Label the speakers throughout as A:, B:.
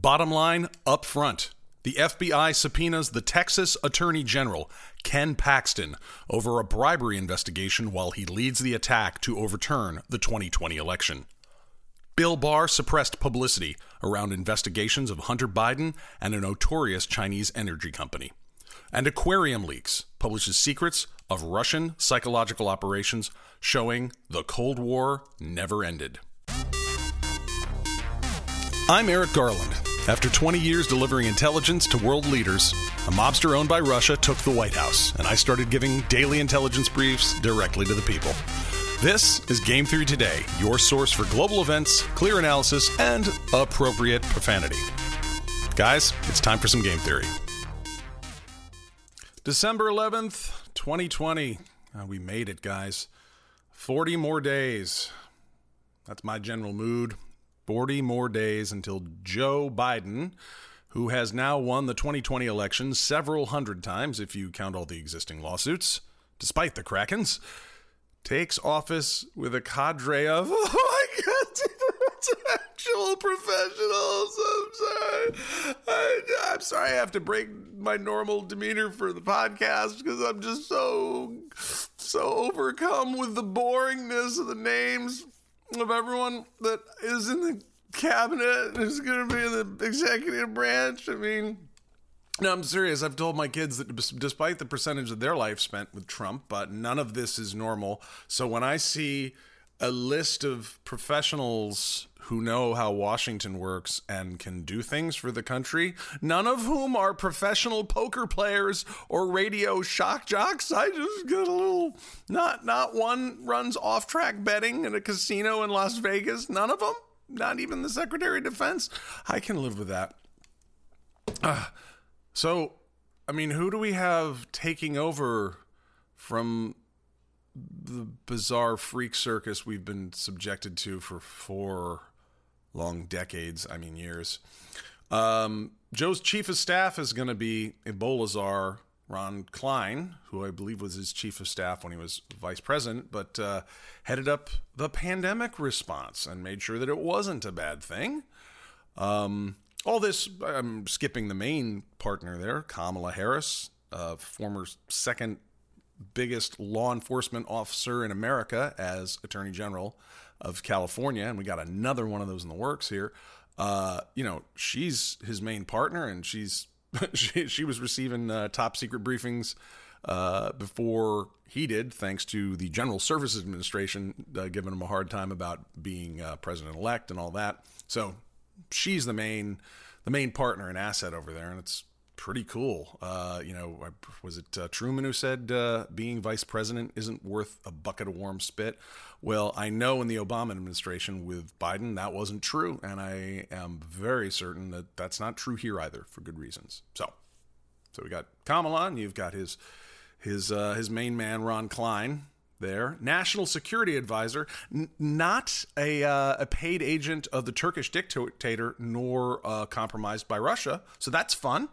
A: Bottom line, up front. The FBI subpoenas the Texas Attorney General, Ken Paxton, over a bribery investigation while he leads the attack to overturn the 2020 election. Bill Barr suppressed publicity around investigations of Hunter Biden and a notorious Chinese energy company. And Aquarium Leaks publishes secrets of Russian psychological operations showing the Cold War never ended. I'm Eric Garland. After 20 years delivering intelligence to world leaders, a mobster owned by Russia took the White House, and I started giving daily intelligence briefs directly to the people. This is Game Theory Today, your source for global events, clear analysis, and appropriate profanity. Guys, it's time for some game theory. December 11th, 2020. Uh, we made it, guys. 40 more days. That's my general mood. 40 more days until Joe Biden, who has now won the 2020 election several hundred times if you count all the existing lawsuits, despite the Krakens, takes office with a cadre of, oh my God, actual professionals. I'm sorry. I, I'm sorry I have to break my normal demeanor for the podcast because I'm just so, so overcome with the boringness of the names of everyone that is in the cabinet is going to be in the executive branch. I mean, no, I'm serious. I've told my kids that despite the percentage of their life spent with Trump, but none of this is normal. So when I see a list of professionals who know how Washington works and can do things for the country, none of whom are professional poker players or radio shock jocks. I just get a little not not one runs off-track betting in a casino in Las Vegas. None of them. Not even the Secretary of Defense. I can live with that. Uh, so, I mean, who do we have taking over from the bizarre freak circus we've been subjected to for four long decades, I mean, years. Um, Joe's chief of staff is going to be Ebola czar Ron Klain, who I believe was his chief of staff when he was vice president, but uh, headed up the pandemic response and made sure that it wasn't a bad thing. Um, all this, I'm skipping the main partner there, Kamala Harris, uh, former second biggest law enforcement officer in America as Attorney General of California, and we got another one of those in the works here. Uh, you know, she's his main partner, and she's she, she was receiving uh, top secret briefings uh, before he did, thanks to the General Services Administration uh, giving him a hard time about being uh, president elect and all that. So she's the main the main partner and asset over there, and it's pretty cool. Uh, you know, was it uh, Truman who said uh, being vice president isn't worth a bucket of warm spit? Well, I know in the Obama administration with Biden that wasn't true, and I am very certain that that's not true here either for good reasons. So, so we got Kamala, and you've got his his uh, his main man Ron Klain there, national security advisor, n- not a, uh, a paid agent of the Turkish dictator, nor uh, compromised by Russia. So that's fun.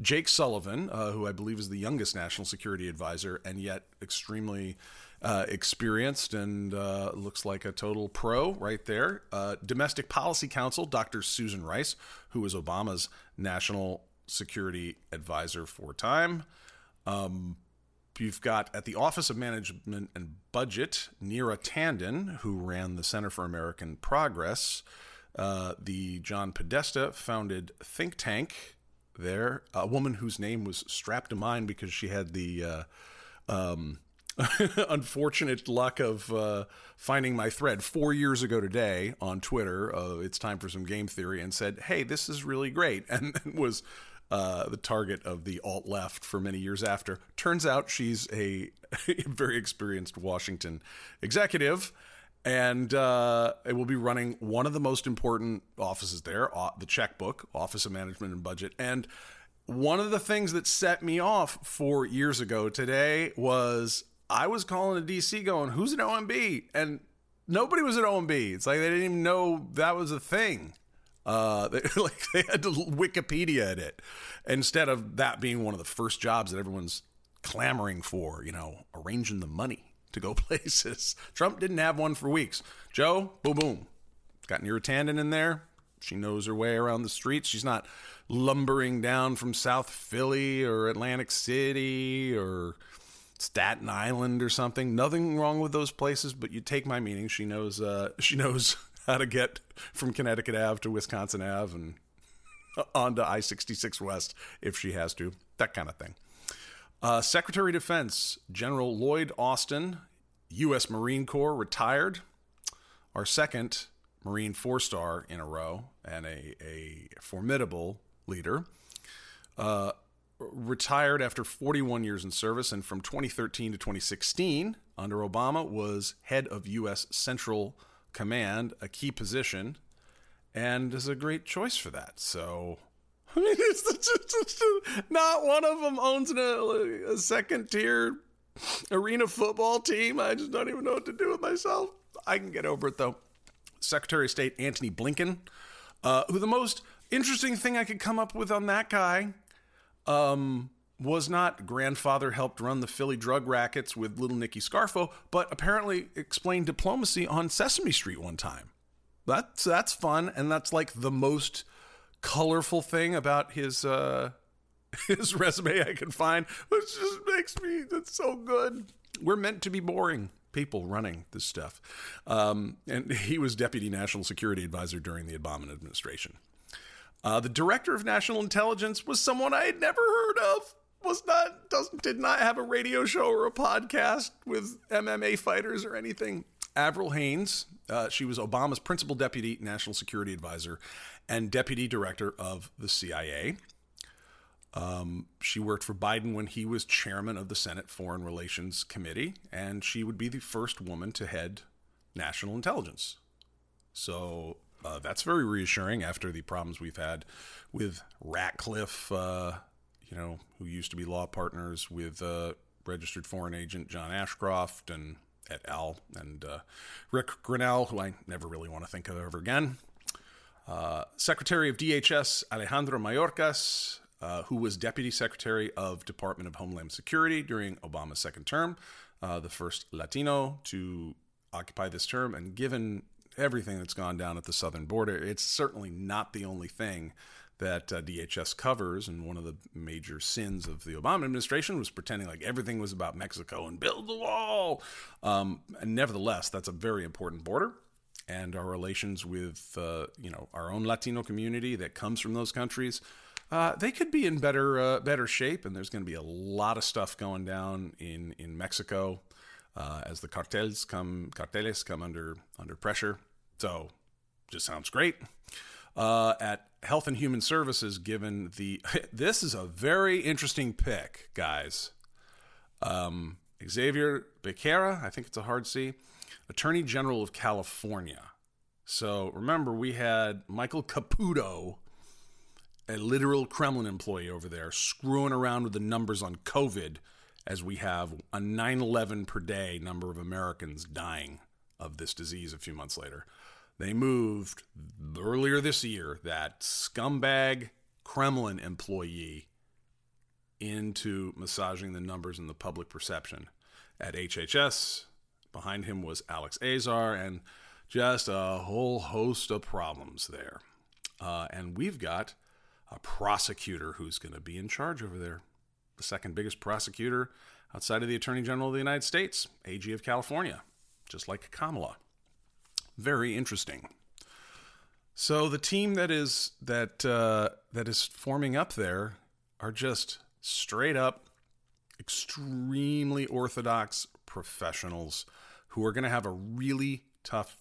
A: Jake Sullivan, uh, who I believe is the youngest national security advisor and yet extremely uh, experienced and uh, looks like a total pro right there. Uh, Domestic Policy Council, Dr. Susan Rice, who was Obama's national security advisor for time. Um, you've got at the Office of Management and Budget, Neera Tanden, who ran the Center for American Progress. Uh, the John Podesta founded think tank there, a woman whose name was strapped to mine because she had the uh, um, unfortunate luck of uh, finding my thread four years ago today on Twitter. Uh, it's time for some game theory, and said, "Hey, this is really great," and was. Uh, the target of the alt left for many years after. Turns out she's a, very experienced Washington executive and uh, it will be running one of the most important offices there, the checkbook, Office of Management and Budget. And one of the things that set me off four years ago today was I was calling a DC going, "Who's an OMB?" and nobody was an OMB. It's like they didn't even know that was a thing. Uh, they, like they had to Wikipedia it instead of that being one of the first jobs that everyone's clamoring for. You know, arranging the money to go places. Trump didn't have one for weeks. Joe, boom, boom. Got Neera Tanden in there. She knows her way around the streets. She's not lumbering down from South Philly or Atlantic City or Staten Island or something. Nothing wrong with those places, but you take my meaning. She knows. Uh, she knows how to get from Connecticut Ave to Wisconsin Ave and onto I 66 West if she has to. That kind of thing. Uh, Secretary of Defense General Lloyd Austin, U.S. Marine Corps, retired. Our second Marine four star in a row and a, a formidable leader. Uh, retired after 41 years in service, and from 2013 to 2016, under Obama, was head of U.S. Central Command, a key position, and is a great choice for that. So, I mean, it's not one of them owns a, a second tier arena football team. I just don't even know what to do with myself. I can get over it though. Secretary of State Antony Blinken, uh, who the most interesting thing I could come up with on that guy um, was not grandfather helped run the Philly drug rackets with little Nicky Scarfo, but apparently explained diplomacy on Sesame Street one time. That's that's fun, and that's like the most colorful thing about his uh, his resume I can find, which just makes me that's so good. We're meant to be boring people running this stuff, um, and he was deputy national security advisor during the Obama administration. Uh, the director of national intelligence was someone I had never heard of. Was not doesn't did not have a radio show or a podcast with MMA fighters or anything. Avril Haines, uh, she was Obama's principal deputy national security advisor and deputy director of the CIA. Um, she worked for Biden when he was chairman of the Senate Foreign Relations Committee, and she would be the first woman to head national intelligence. So uh, that's very reassuring after the problems we've had with Ratcliffe, uh, you know, who used to be law partners with uh, registered foreign agent John Ashcroft and et al. And uh, Ric Grenell, who I never really want to think of ever again. Uh, Secretary of DHS Alejandro Mayorkas, uh, who was Deputy Secretary of Department of Homeland Security during Obama's second term, the first Latino to occupy this term. And given everything that's gone down at the southern border, it's certainly not the only thing that uh, DHS covers. And one of the major sins of the Obama administration was pretending like everything was about Mexico and build the wall. Um, and nevertheless, that's a very important border. And our relations with, uh, you know, our own Latino community that comes from those countries, uh, they could be in better uh, better shape. And there's going to be a lot of stuff going down in in Mexico uh, as the cartels come carteles come under under pressure. So, just sounds great. Uh, at Health and Human Services, given the this is a very interesting pick, guys. Um, Xavier Becerra, I think it's a hard C, Attorney General of California. So remember, we had Michael Caputo, a literal Kremlin employee over there, screwing around with the numbers on COVID as we have a 9 11 per day number of Americans dying of this disease a few months later. They moved earlier this year that scumbag Kremlin employee into massaging the numbers and the public perception. At HHS, behind him was Alex Azar, and just a whole host of problems there. Uh, and we've got a prosecutor who's going to be in charge over there the second biggest prosecutor outside of the Attorney General of the United States, AG of California, just like Kamala. Very interesting. So the team that is that uh, that is forming up there are just straight up, extremely orthodox professionals who are going to have a really tough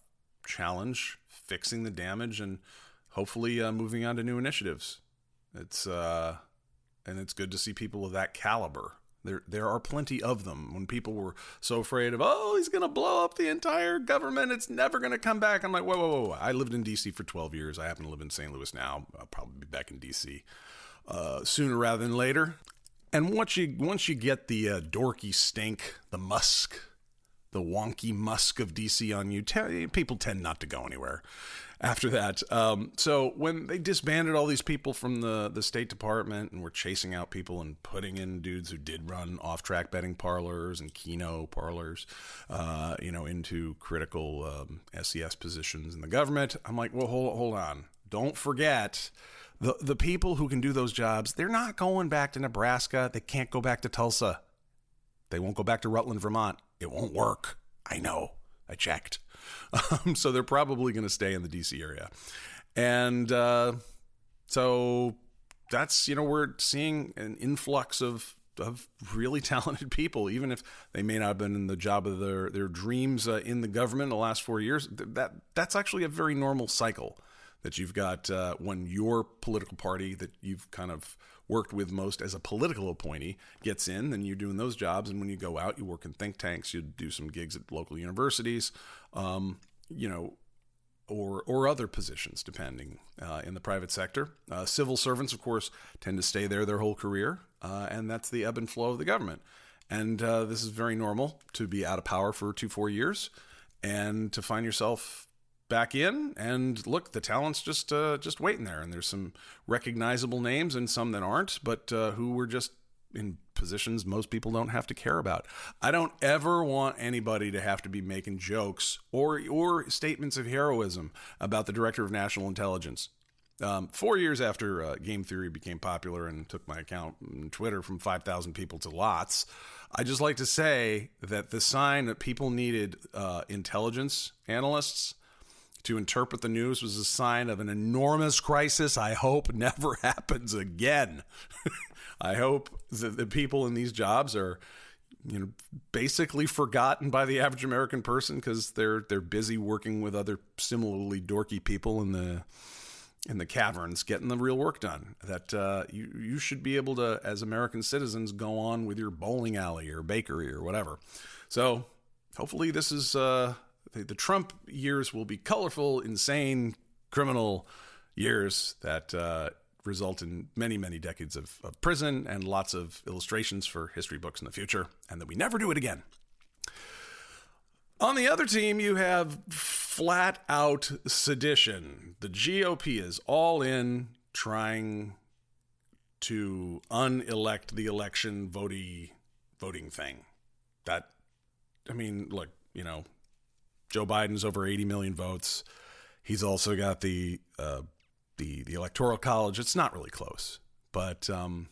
A: challenge fixing the damage and hopefully uh, moving on to new initiatives. It's uh, and it's good to see people of that caliber. There, there are plenty of them. When people were so afraid of, oh, he's going to blow up the entire government, it's never going to come back. I'm like, whoa, whoa, whoa. I lived in D.C. for 12 years. I happen to live in St. Louis now. I'll probably be back in D.C. Uh, sooner rather than later. And once you once you get the uh, dorky stink, the musk, the wonky musk of DC on you, t- people tend not to go anywhere after that. Um, so when they disbanded all these people from the, the State Department and were chasing out people and putting in dudes who did run off track betting parlors and Keno parlors, uh, you know, into critical um, SES positions in the government, I'm like, well, hold, hold on. don't forget the the people who can do those jobs. They're not going back to Nebraska. They can't go back to Tulsa. They won't go back to Rutland, Vermont. It won't work. I know. I checked. Um, so they're probably going to stay in the DC area. And uh, so that's, you know, we're seeing an influx of of really talented people, even if they may not have been in the job of their their dreams uh, in the government in the last four years. That that's actually a very normal cycle that you've got uh, when your political party that you've kind of worked with most as a political appointee gets in, then you're doing those jobs. And when you go out, you work in think tanks, you do some gigs at local universities, um, you know, or or other positions, depending uh, in the private sector. Uh, civil servants, of course, tend to stay there their whole career, uh, and that's the ebb and flow of the government. And uh, this is very normal to be out of power for two, four years, and to find yourself back in and look the talent's just uh, just waiting there. And there's some recognizable names and some that aren't but uh, who were just in positions most people don't have to care about. I don't ever want anybody to have to be making jokes or or statements of heroism about the director of national intelligence. Um, four years after uh, game theory became popular and took my account on twitter from 5000 people to lots i just like to say that the sign that people needed uh, intelligence analysts to interpret the news was a sign of an enormous crisis I hope never happens again. I hope that the people in these jobs are you know basically forgotten by the average American person because they're they're busy working with other similarly dorky people in the in the caverns getting the real work done. That uh, you you should be able to, as American citizens, go on with your bowling alley or bakery or whatever. So hopefully this is uh, the, the Trump years will be colorful, insane, criminal years that uh, result in many, many decades of, of prison and lots of illustrations for history books in the future, and that we never do it again. On the other team, you have flat out sedition. The GOP is all in trying to unelect the election voting voting thing. That I mean, look, you know, Joe Biden's over 80 million votes. He's also got the uh, the the electoral college. It's not really close, but um,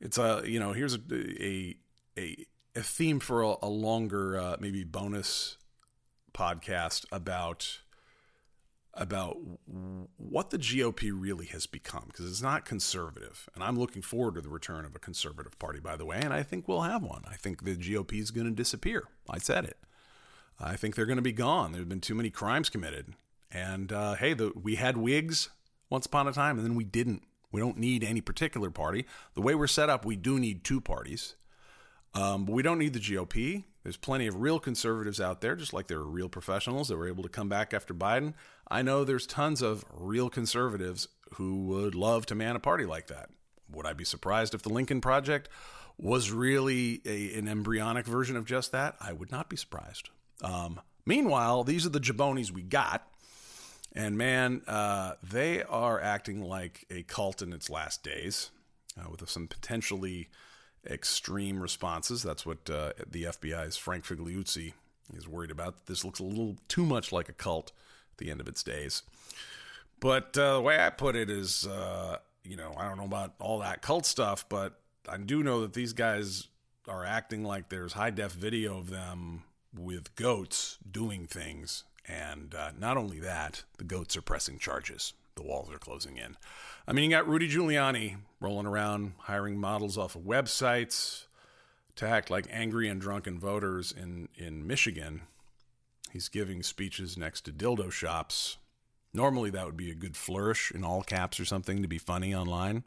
A: it's a you know here's a a a, a theme for a, a longer uh, maybe bonus podcast about about what the GOP really has become because it's not conservative. And I'm looking forward to the return of a conservative party, by the way. And I think we'll have one. I think the GOP is going to disappear. I said it. I think they're going to be gone. There have been too many crimes committed. And uh, hey, the, we had Whigs once upon a time, and then we didn't. We don't need any particular party. The way we're set up, we do need two parties. Um, but we don't need the GOP. There's plenty of real conservatives out there, just like there are real professionals that were able to come back after Biden. I know there's tons of real conservatives who would love to man a party like that. Would I be surprised if the Lincoln Project was really a, an embryonic version of just that? I would not be surprised. Um, meanwhile, these are the jabonis we got. And man, uh, they are acting like a cult in its last days uh, with some potentially extreme responses. That's what uh, the FBI's Frank Figliuzzi is worried about. This looks a little too much like a cult at the end of its days. But uh, the way I put it is, uh, you know, I don't know about all that cult stuff, but I do know that these guys are acting like there's high def video of them with goats doing things. And uh, not only that, the goats are pressing charges. The walls are closing in. I mean, you got Rudy Giuliani rolling around hiring models off of websites to act like angry and drunken voters in, in Michigan. He's giving speeches next to dildo shops. Normally, that would be a good flourish in all caps or something to be funny online,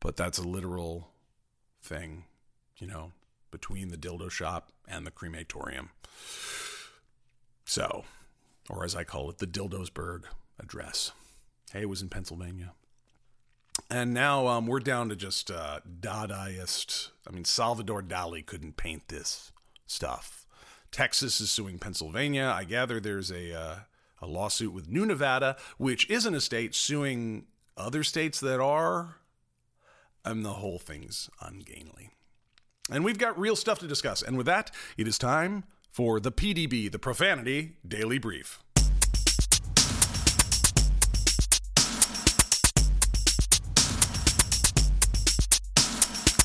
A: but that's a literal thing, you know, between the dildo shop and the crematorium. So, or as I call it, the Dildosburg address. Hey, it was in Pennsylvania. And now um, we're down to just uh, Dadaist. I mean, Salvador Dali couldn't paint this stuff. Texas is suing Pennsylvania. I gather there's a uh, a lawsuit with New Nevada, which isn't a state suing other states that are. And the whole thing's ungainly. And we've got real stuff to discuss. And with that, it is time for the PDB, the Profanity Daily Brief.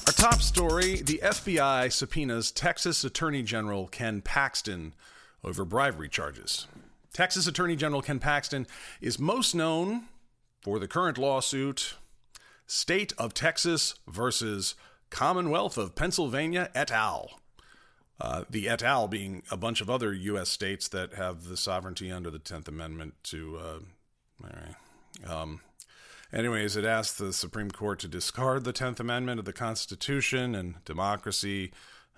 A: Our top story the FBI subpoenas Texas Attorney General Ken Paxton over bribery charges. Texas Attorney General Ken Paxton is most known for the current lawsuit State of Texas versus Commonwealth of Pennsylvania et al. Uh, the et al. being a bunch of other U.S. states that have the sovereignty under the 10th Amendment to. Uh, all right. Um, Anyways, it asked the Supreme Court to discard the 10th Amendment of the Constitution and democracy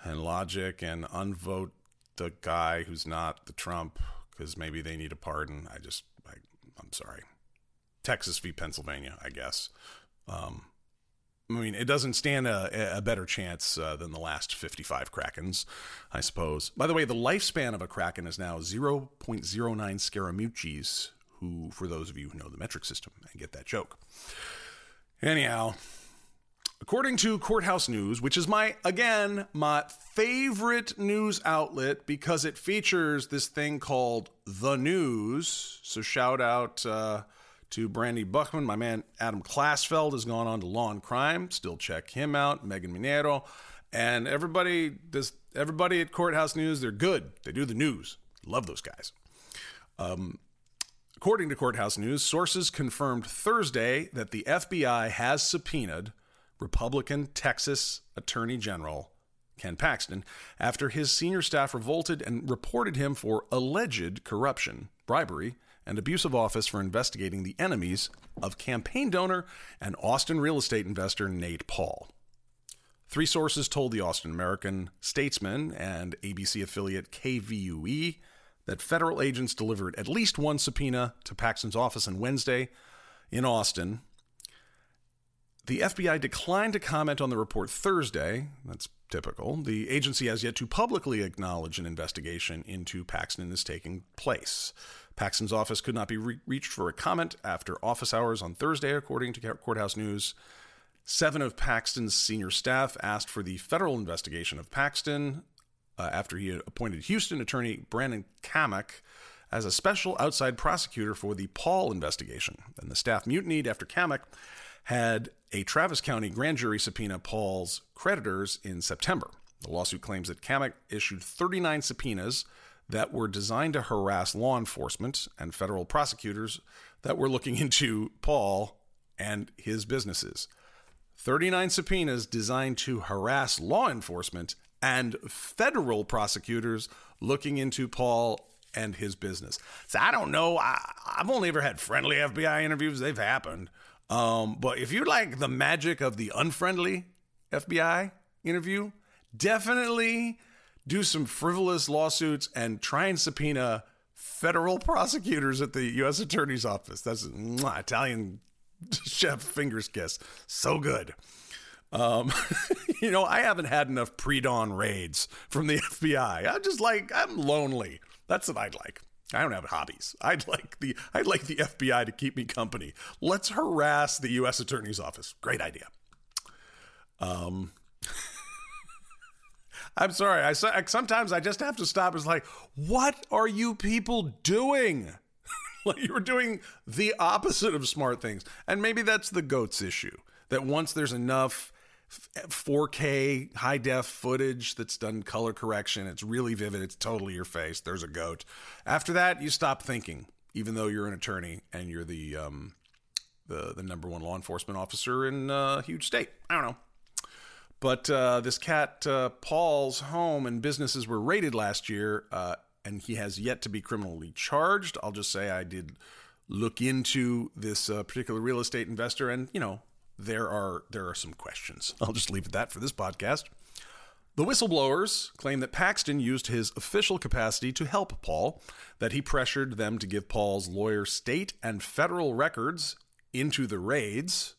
A: and logic and unvote the guy who's not the Trump because maybe they need a pardon. I just, I, am sorry. Texas v. Pennsylvania, I guess. Um, I mean, it doesn't stand a, a better chance uh, than the last 55 Krakens, I suppose. By the way, the lifespan of a Kraken is now 0.09 Scaramucci's who, for those of you who know the metric system and get that joke. Anyhow, according to Courthouse News, which is my, again, my favorite news outlet because it features this thing called The News. So shout out uh, to Brandi Buchman. My man Adam Klasfeld has gone on to Law and Crime. Still check him out. Megan Minero. And everybody, this, everybody at Courthouse News, they're good. They do the news. Love those guys. Um, According to Courthouse News, sources confirmed Thursday that the FBI has subpoenaed Republican Texas Attorney General Ken Paxton after his senior staff revolted and reported him for alleged corruption, bribery, and abuse of office for investigating the enemies of campaign donor and Austin real estate investor Nate Paul. Three sources told the Austin American Statesman and ABC affiliate KVUE that federal agents delivered at least one subpoena to Paxton's office on Wednesday in Austin. The FBI declined to comment on the report Thursday. That's typical. The agency has yet to publicly acknowledge an investigation into Paxton is taking place. Paxton's office could not be re- reached for a comment after office hours on Thursday, according to Courthouse News. Seven of Paxton's senior staff asked for the federal investigation of Paxton uh, after he appointed Houston attorney Brandon Cammack as a special outside prosecutor for the Paul investigation. And the staff mutinied after Cammack had a Travis County grand jury subpoena Paul's creditors in September. The lawsuit claims that Cammack issued 39 subpoenas that were designed to harass law enforcement and federal prosecutors that were looking into Paul and his businesses. 39 subpoenas designed to harass law enforcement and federal prosecutors looking into Paul and his business. So I don't know. I, have only ever had friendly FBI interviews. They've happened. Um, but if you like the magic of the unfriendly FBI interview, definitely do some frivolous lawsuits and try and subpoena federal prosecutors at the U.S. Attorney's Office. That's mwah, Italian chef fingers kiss. So good. Um, you know, I haven't had enough pre-dawn raids from the FBI. I'm just like I'm lonely. That's what I'd like. I don't have hobbies. I'd like the I'd like the FBI to keep me company. Let's harass the U.S. Attorney's Office. Great idea. Um, I'm sorry. I sometimes I just have to stop. It's like, what are you people doing? like you're doing the opposite of smart things, and maybe that's the goats issue. That once there's enough 4K high def footage that's done color correction. It's really vivid. It's totally your face. There's a goat. After that, you stop thinking, even though you're an attorney and you're the um, the the number one law enforcement officer in a huge state. I don't know. But uh, this cat, uh, Paul's home and businesses were raided last year, uh, and he has yet to be criminally charged. I'll just say I did look into this uh, particular real estate investor, and you know, there are there are some questions. I'll just leave it at that for this podcast. The whistleblowers claim that Paxton used his official capacity to help Paul, that he pressured them to give Paul's lawyer state and federal records into the raids.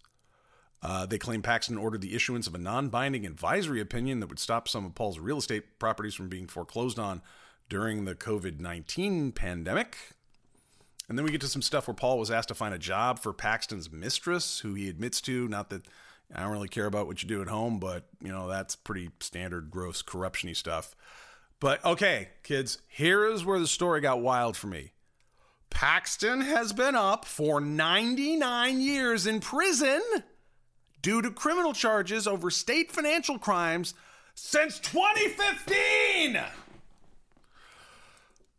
A: Uh, they claim Paxton ordered the issuance of a non binding advisory opinion that would stop some of Paul's real estate properties from being foreclosed on during the COVID 19 pandemic. And then we get to some stuff where Paul was asked to find a job for Paxton's mistress, who he admits to. Not that I don't really care about what you do at home, but you know that's pretty standard, gross, corruptiony stuff. But okay, kids, here is where the story got wild for me. Paxton has been up for 99 years in prison, due to criminal charges over state financial crimes since 2015.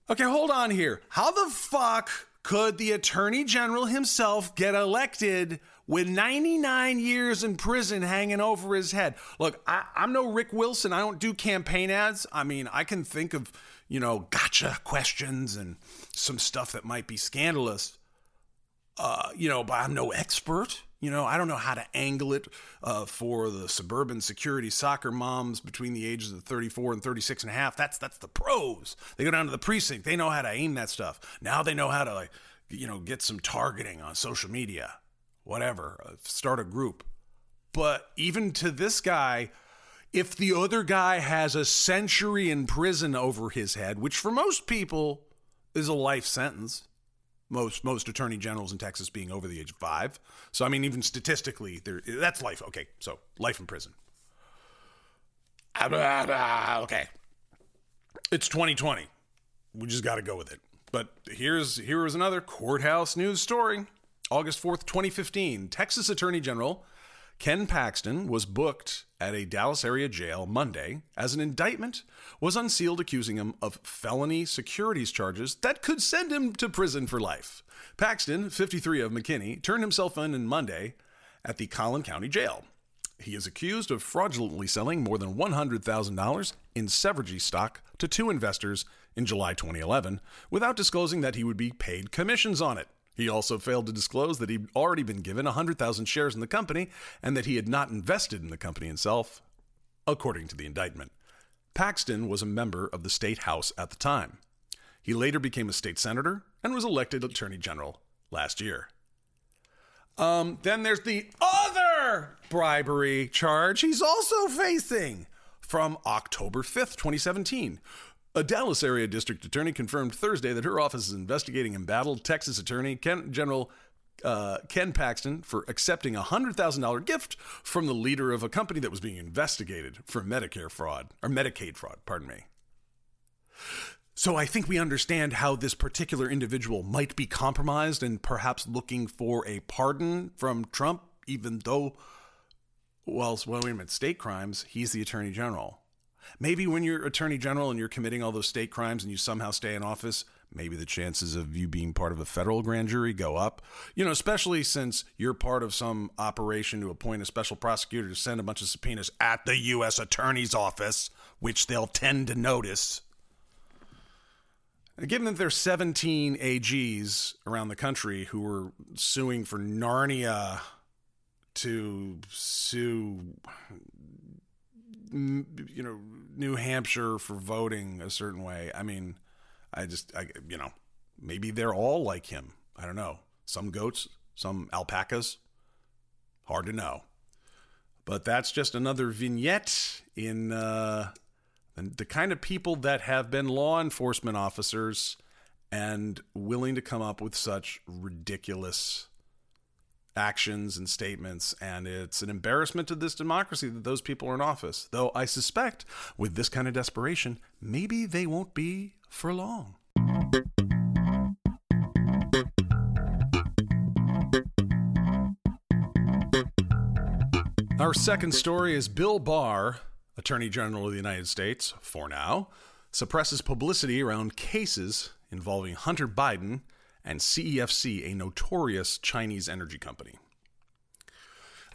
A: Okay, hold on here. How the fuck could the attorney general himself get elected with 99 years in prison hanging over his head? Look, I, am no Rick Wilson. I don't do campaign ads. I mean, I can think of, you know, gotcha questions and some stuff that might be scandalous. Uh, you know, but I'm no expert. You know, I don't know how to angle it uh, for the suburban security soccer moms between the ages of 34 and 36 and a half. That's that's the pros. They go down to the precinct. They know how to aim that stuff. Now they know how to like, you know, get some targeting on social media, whatever. Uh, start a group. But even to this guy, if the other guy has a century in prison over his head, which for most people is a life sentence, most most attorney generals in Texas being over the age of five. So I mean, even statistically, there that's life. Okay, so life in prison. Ah, ah, okay, it's 2020. We just got to go with it. But here's here is another courthouse news story. August 4th, 2015, Texas Attorney General Ken Paxton was booked at a Dallas area jail Monday as an indictment was unsealed accusing him of felony securities charges that could send him to prison for life. Paxton, 53 of McKinney, turned himself in on Monday at the Collin County Jail. He is accused of fraudulently selling more than $100,000 in Servergy stock to two investors in July 2011 without disclosing that he would be paid commissions on it. He also failed to disclose that he'd already been given 100,000 shares in the company and that he had not invested in the company himself, according to the indictment. Paxton was a member of the state house at the time. He later became a state senator and was elected attorney general last year. Um, then there's the other bribery charge he's also facing from October 5th, 2017, a Dallas area district attorney confirmed Thursday that her office is investigating embattled Texas attorney Ken, General uh, Ken Paxton for accepting a $100,000 gift from the leader of a company that was being investigated for Medicare fraud, or Medicaid fraud, pardon me. So I think we understand how this particular individual might be compromised and perhaps looking for a pardon from Trump, even though, well, wait a minute, state crimes, he's the attorney general. Maybe when you're attorney general and you're committing all those state crimes and you somehow stay in office, maybe the chances of you being part of a federal grand jury go up. You know, especially since you're part of some operation to appoint a special prosecutor to send a bunch of subpoenas at the U.S. Attorney's Office, which they'll tend to notice. given that there's 17 AGs around the country who are suing for Narnia to sue you know New Hampshire for voting a certain way. I mean, I just I you know maybe they're all like him. I don't know. Some goats, some alpacas. Hard to know. But that's just another vignette in uh, the kind of people that have been law enforcement officers and willing to come up with such ridiculous actions and statements, and it's an embarrassment to this democracy that those people are in office. Though I suspect with this kind of desperation, maybe they won't be for long. Our second story is Bill Barr, Attorney General of the United States, for now, suppresses publicity around cases involving Hunter Biden and CEFC, a notorious Chinese energy company.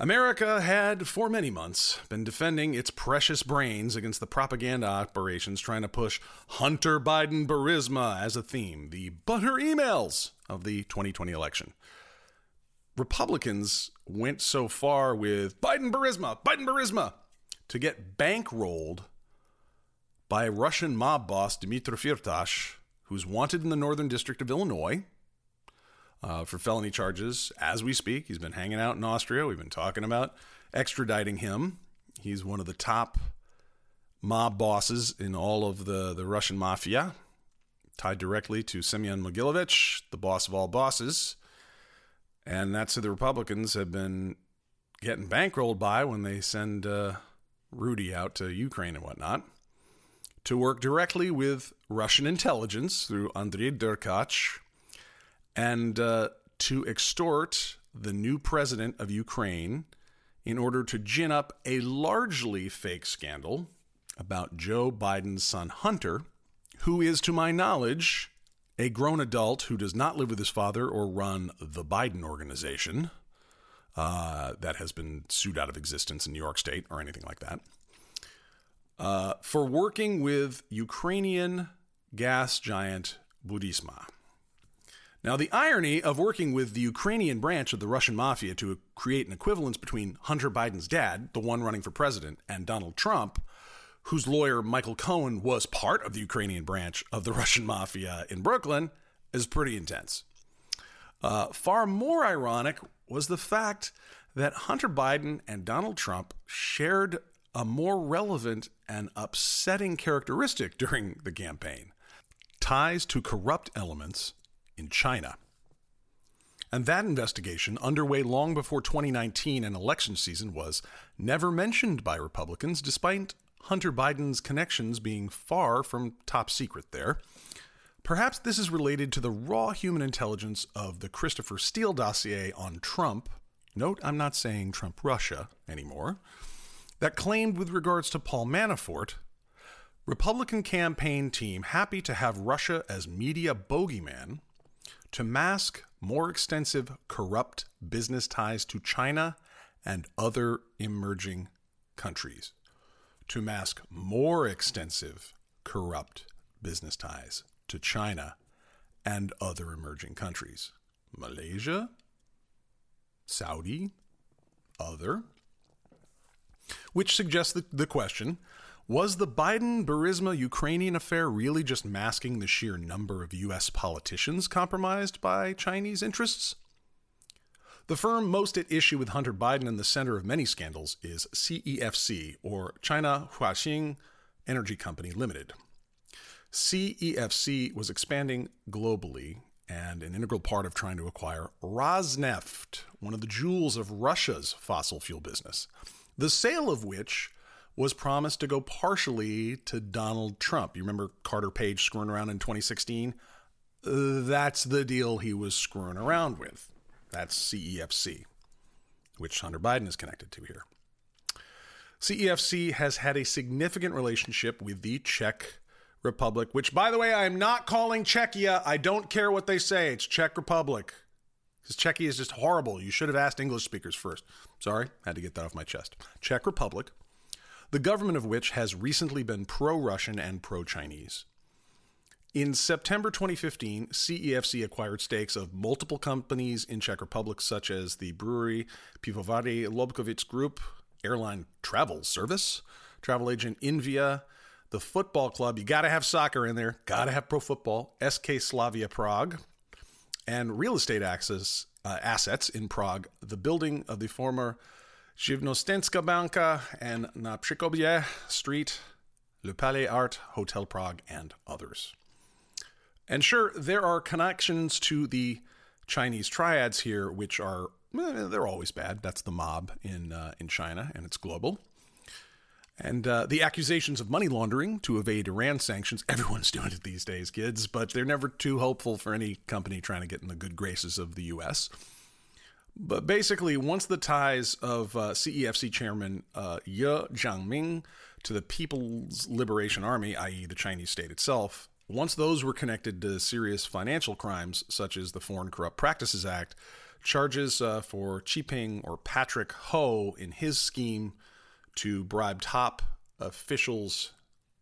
A: America had, for many months, been defending its precious brains against the propaganda operations trying to push Hunter Biden Burisma as a theme, the butter emails of the 2020 election. Republicans went so far with Biden Burisma, Biden Burisma, to get bankrolled by Russian mob boss Dmitry Firtash, who's wanted in the Northern District of Illinois uh, for felony charges as we speak. He's been hanging out in Austria. We've been talking about extraditing him. He's one of the top mob bosses in all of the, the Russian mafia, tied directly to Semyon Mogilevich, the boss of all bosses. And that's who the Republicans have been getting bankrolled by when they send uh, Rudy out to Ukraine and whatnot to work directly with Russian intelligence through Andrei Derkach and uh, to extort the new president of Ukraine in order to gin up a largely fake scandal about Joe Biden's son Hunter, who is, to my knowledge, a grown adult who does not live with his father or run the Biden organization uh, that has been sued out of existence in New York State or anything like that, uh, for working with Ukrainian gas giant Burisma. Now, the irony of working with the Ukrainian branch of the Russian mafia to create an equivalence between Hunter Biden's dad, the one running for president, and Donald Trump, whose lawyer Michael Cohen was part of the Ukrainian branch of the Russian mafia in Brooklyn, is pretty intense. Uh, far more ironic was the fact that Hunter Biden and Donald Trump shared a more relevant and upsetting characteristic during the campaign ties to corrupt elements in China. And that investigation, underway long before 2019 and election season, was never mentioned by Republicans, despite Hunter Biden's connections being far from top secret there. Perhaps this is related to the raw human intelligence of the Christopher Steele dossier on Trump. Note, I'm not saying Trump Russia anymore. That claimed with regards to Paul Manafort, Republican campaign team happy to have Russia as media bogeyman to mask more extensive corrupt business ties to China and other emerging countries. To mask more extensive corrupt business ties to China and other emerging countries. Malaysia, Saudi, other. Which suggests the, the question was the Biden Burisma Ukrainian affair really just masking the sheer number of U.S. politicians compromised by Chinese interests? The firm most at issue with Hunter Biden and the center of many scandals is CEFC, or China Huaxing Energy Company Limited. CEFC was expanding globally and an integral part of trying to acquire Rosneft, one of the jewels of Russia's fossil fuel business, the sale of which was promised to go partially to Donald Trump. You remember Carter Page screwing around in 2016? Uh, that's the deal he was screwing around with. That's CEFC, which Hunter Biden is connected to here. CEFC has had a significant relationship with the Czech Republic, which, by the way, I am not calling Czechia. I don't care what they say. It's Czech Republic. Because Czechia is just horrible. You should have asked English speakers first. Sorry, had to get that off my chest. Czech Republic the government of which has recently been pro Russian and pro Chinese. In September 2015, CEFC acquired stakes of multiple companies in Czech Republic, such as the brewery Pivovary Lobkowicz Group, airline travel service, travel agent Invia, the football club. You got to have soccer in there, got to have pro football, SK Slavia Prague, and real estate access, uh, assets in Prague, the building of the former Živnostenska Banka and na Street, Le Palais Art, Hotel Prague, and others. And sure, there are connections to the Chinese triads here, which are well, they're always bad. That's the mob in uh, in China, and it's global. And uh, the accusations of money laundering to evade Iran sanctions, everyone's doing it these days, kids, but they're never too hopeful for any company trying to get in the good graces of the U.S. But basically, once the ties of uh, CEFC chairman uh, Ye Jianming to the People's Liberation Army, i.e., the Chinese state itself, once those were connected to serious financial crimes such as the Foreign Corrupt Practices Act, charges uh, for Chiping or Patrick Ho in his scheme to bribe top officials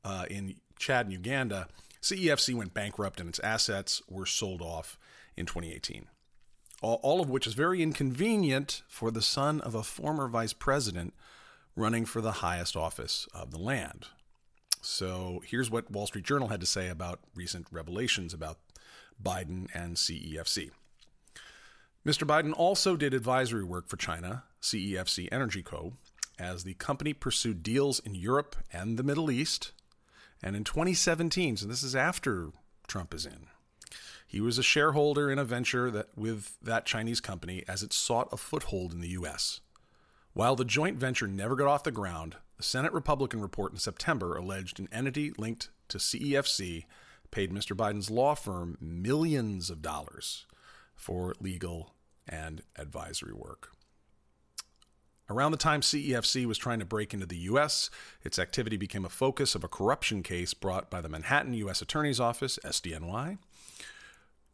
A: uh, in Chad and Uganda, CEFC went bankrupt and its assets were sold off in 2018 all of which is very inconvenient for the son of a former vice president running for the highest office of the land. So here's what Wall Street Journal had to say about recent revelations about Biden and CEFC. Mr. Biden also did advisory work for China, CEFC Energy Co., as the company pursued deals in Europe and the Middle East. And in 2017, so this is after Trump is in, he was a shareholder in a venture that with that Chinese company as it sought a foothold in the US. While the joint venture never got off the ground, the Senate Republican report in September alleged an entity linked to CEFC paid Mr. Biden's law firm millions of dollars for legal and advisory work. Around the time CEFC was trying to break into the U.S., its activity became a focus of a corruption case brought by the Manhattan U.S. Attorney's Office, SDNY,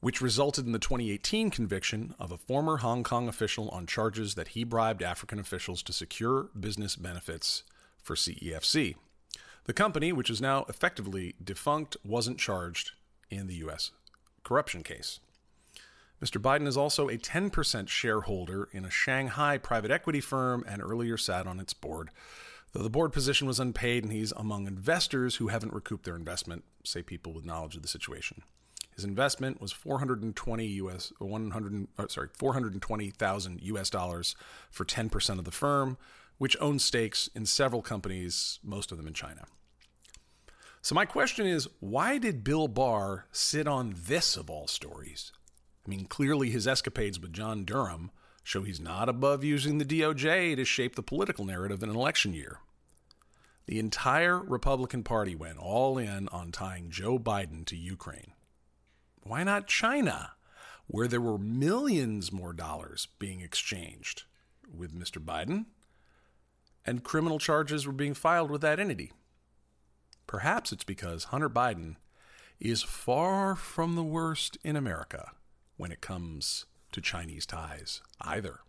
A: which resulted in the 2018 conviction of a former Hong Kong official on charges that he bribed African officials to secure business benefits for CEFC. The company, which is now effectively defunct, wasn't charged in the U.S. corruption case. Mr. Biden is also a 10% shareholder in a Shanghai private equity firm and earlier sat on its board. Though the board position was unpaid and he's among investors who haven't recouped their investment, say people with knowledge of the situation. His investment was 420 US 100 uh, sorry 420,000 US dollars for 10% of the firm, which owns stakes in several companies, most of them in China. So my question is, why did Bill Barr sit on this of all stories? I mean, clearly his escapades with John Durham show he's not above using the DOJ to shape the political narrative in an election year. The entire Republican Party went all in on tying Joe Biden to Ukraine. Why not China, where there were millions more dollars being exchanged with Mr. Biden and criminal charges were being filed with that entity? Perhaps it's because Hunter Biden is far from the worst in America when it comes to Chinese ties either.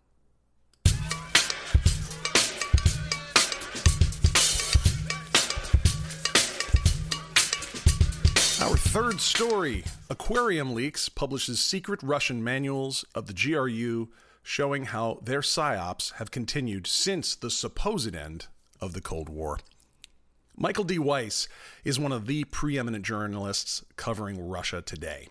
A: Our third story Aquarium Leaks publishes secret Russian manuals of the GRU showing how their psyops have continued since the supposed end of the Cold War. Michael D. Weiss is one of the preeminent journalists covering Russia today.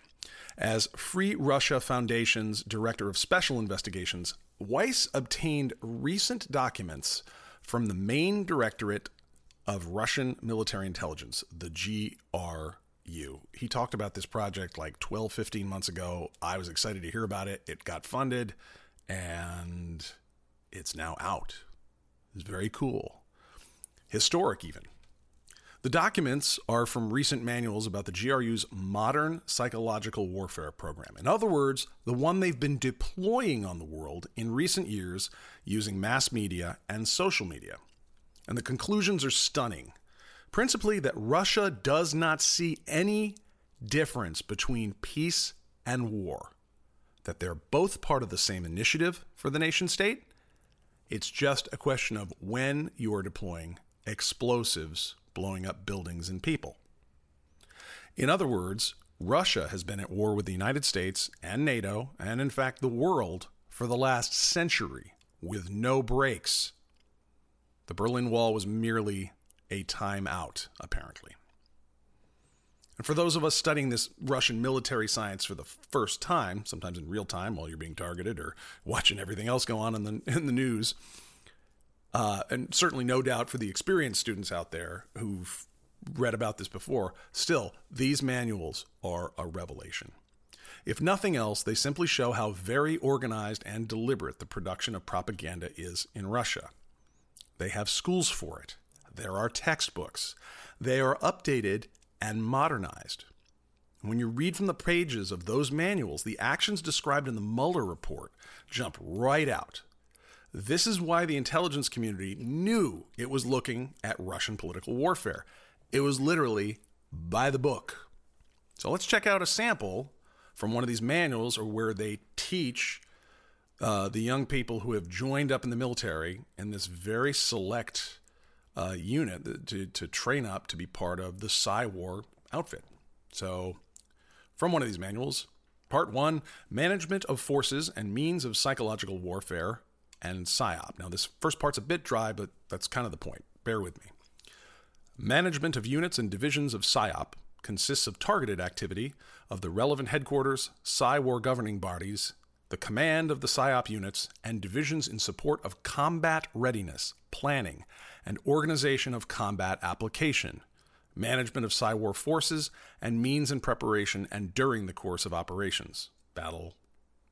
A: As Free Russia Foundation's Director of Special Investigations, Weiss obtained recent documents from the main Directorate of Russian Military Intelligence, the GRU you. He talked about this project like 12, 15 months ago. I was excited to hear about it. It got funded and it's now out. It's very cool. Historic, even. The documents are from recent manuals about the GRU's modern psychological warfare program. In other words, the one they've been deploying on the world in recent years using mass media and social media. And the conclusions are stunning principally that Russia does not see any difference between peace and war, that they're both part of the same initiative for the nation state. It's just a question of when you are deploying explosives blowing up buildings and people. In other words, Russia has been at war with the United States and NATO, and in fact the world, for the last century with no breaks. The Berlin Wall was merely a timeout, apparently. And for those of us studying this Russian military science for the first time, sometimes in real time while you're being targeted or watching everything else go on in the, in the news, uh, and certainly no doubt for the experienced students out there who've read about this before, still, these manuals are a revelation. If nothing else, they simply show how very organized and deliberate the production of propaganda is in Russia. They have schools for it. There are textbooks. They are updated and modernized. When you read from the pages of those manuals, the actions described in the Mueller report jump right out. This is why the intelligence community knew it was looking at Russian political warfare. It was literally by the book. So let's check out a sample from one of these manuals or where they teach uh, the young people who have joined up in the military in this very select uh, unit to, to train up to be part of the PsyWar outfit. So, from one of these manuals, part one Management of Forces and Means of Psychological Warfare and PSYOP. Now, this first part's a bit dry, but that's kind of the point. Bear with me. Management of units and divisions of PSYOP consists of targeted activity of the relevant headquarters, PsyWar governing bodies, the command of the PSYOP units, and divisions in support of combat readiness, planning, and organization of combat application, management of PSYWAR forces, and means in preparation and during the course of operations, battle,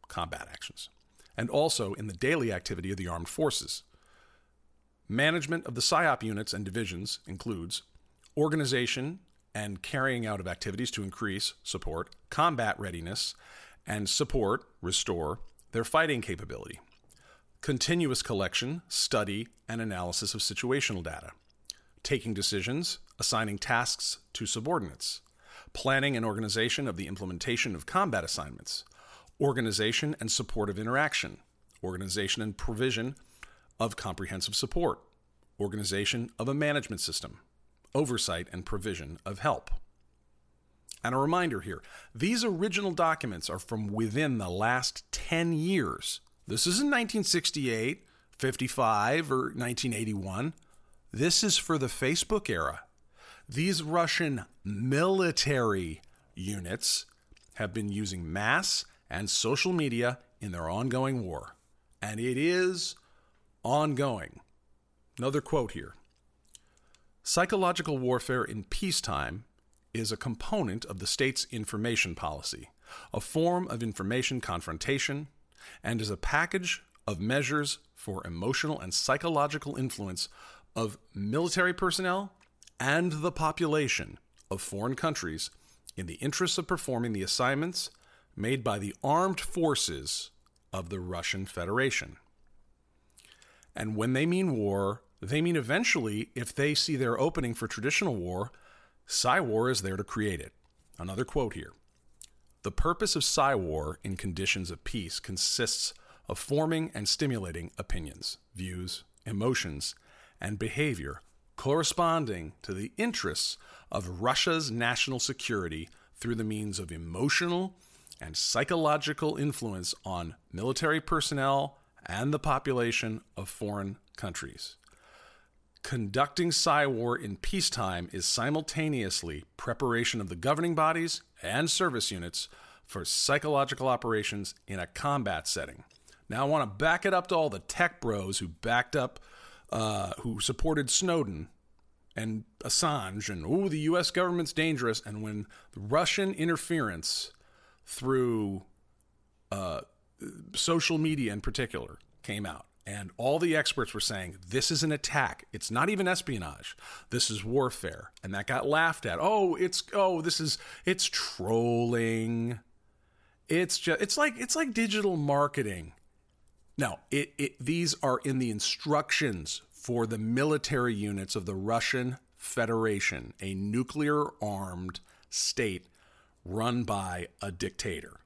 A: combat actions, and also in the daily activity of the armed forces. Management of the PSYOP units and divisions includes organization and carrying out of activities to increase, support, combat readiness, and support, restore their fighting capability continuous collection, study, and analysis of situational data, taking decisions, assigning tasks to subordinates, planning and organization of the implementation of combat assignments, organization and support of interaction, organization and provision of comprehensive support, organization of a management system, oversight and provision of help. And a reminder here these original documents are from within the last 10 years. This isn't 1968, 55, or 1981. This is for the Facebook era. These Russian military units have been using mass and social media in their ongoing war. And it is ongoing. Another quote here Psychological warfare in peacetime is a component of the state's information policy, a form of information confrontation, and is a package of measures for emotional and psychological influence of military personnel and the population of foreign countries in the interests of performing the assignments made by the armed forces of the Russian Federation. And when they mean war, they mean eventually, if they see their opening for traditional war, Psywar is there to create it. Another quote here The purpose of Psywar in conditions of peace consists of forming and stimulating opinions, views, emotions, and behavior corresponding to the interests of Russia's national security through the means of emotional and psychological influence on military personnel and the population of foreign countries. Conducting Psywar in peacetime is simultaneously preparation of the governing bodies and service units for psychological operations in a combat setting. Now, I want to back it up to all the tech bros who backed up, uh, who supported Snowden and Assange, and oh, the U.S. government's dangerous. And when Russian interference through uh, social media in particular came out, and all the experts were saying this is an attack. It's not even espionage. This is warfare, and that got laughed at. Oh, it's oh, this is it's trolling. It's just it's like it's like digital marketing. Now, it, it these are in the instructions for the military units of the Russian Federation, a nuclear armed state run by a dictator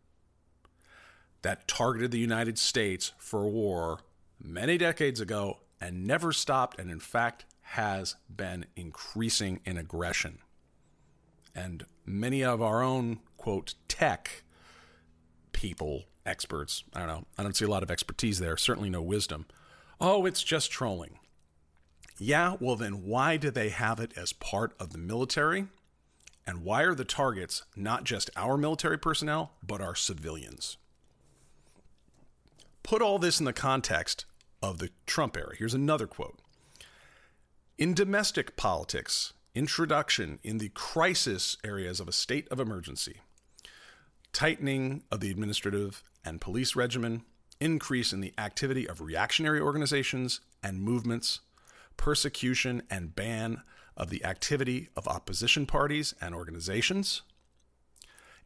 A: that targeted the United States for war many decades ago and never stopped, and in fact has been increasing in aggression. And many of our own, quote, tech people, experts, I don't know, I don't see a lot of expertise there, certainly no wisdom. Oh, it's just trolling. Yeah, well, then why do they have it as part of the military? And why are the targets not just our military personnel, but our civilians? Put all this in the context of the Trump era. Here's another quote In domestic politics, introduction in the crisis areas of a state of emergency, tightening of the administrative and police regimen, increase in the activity of reactionary organizations and movements, persecution and ban of the activity of opposition parties and organizations,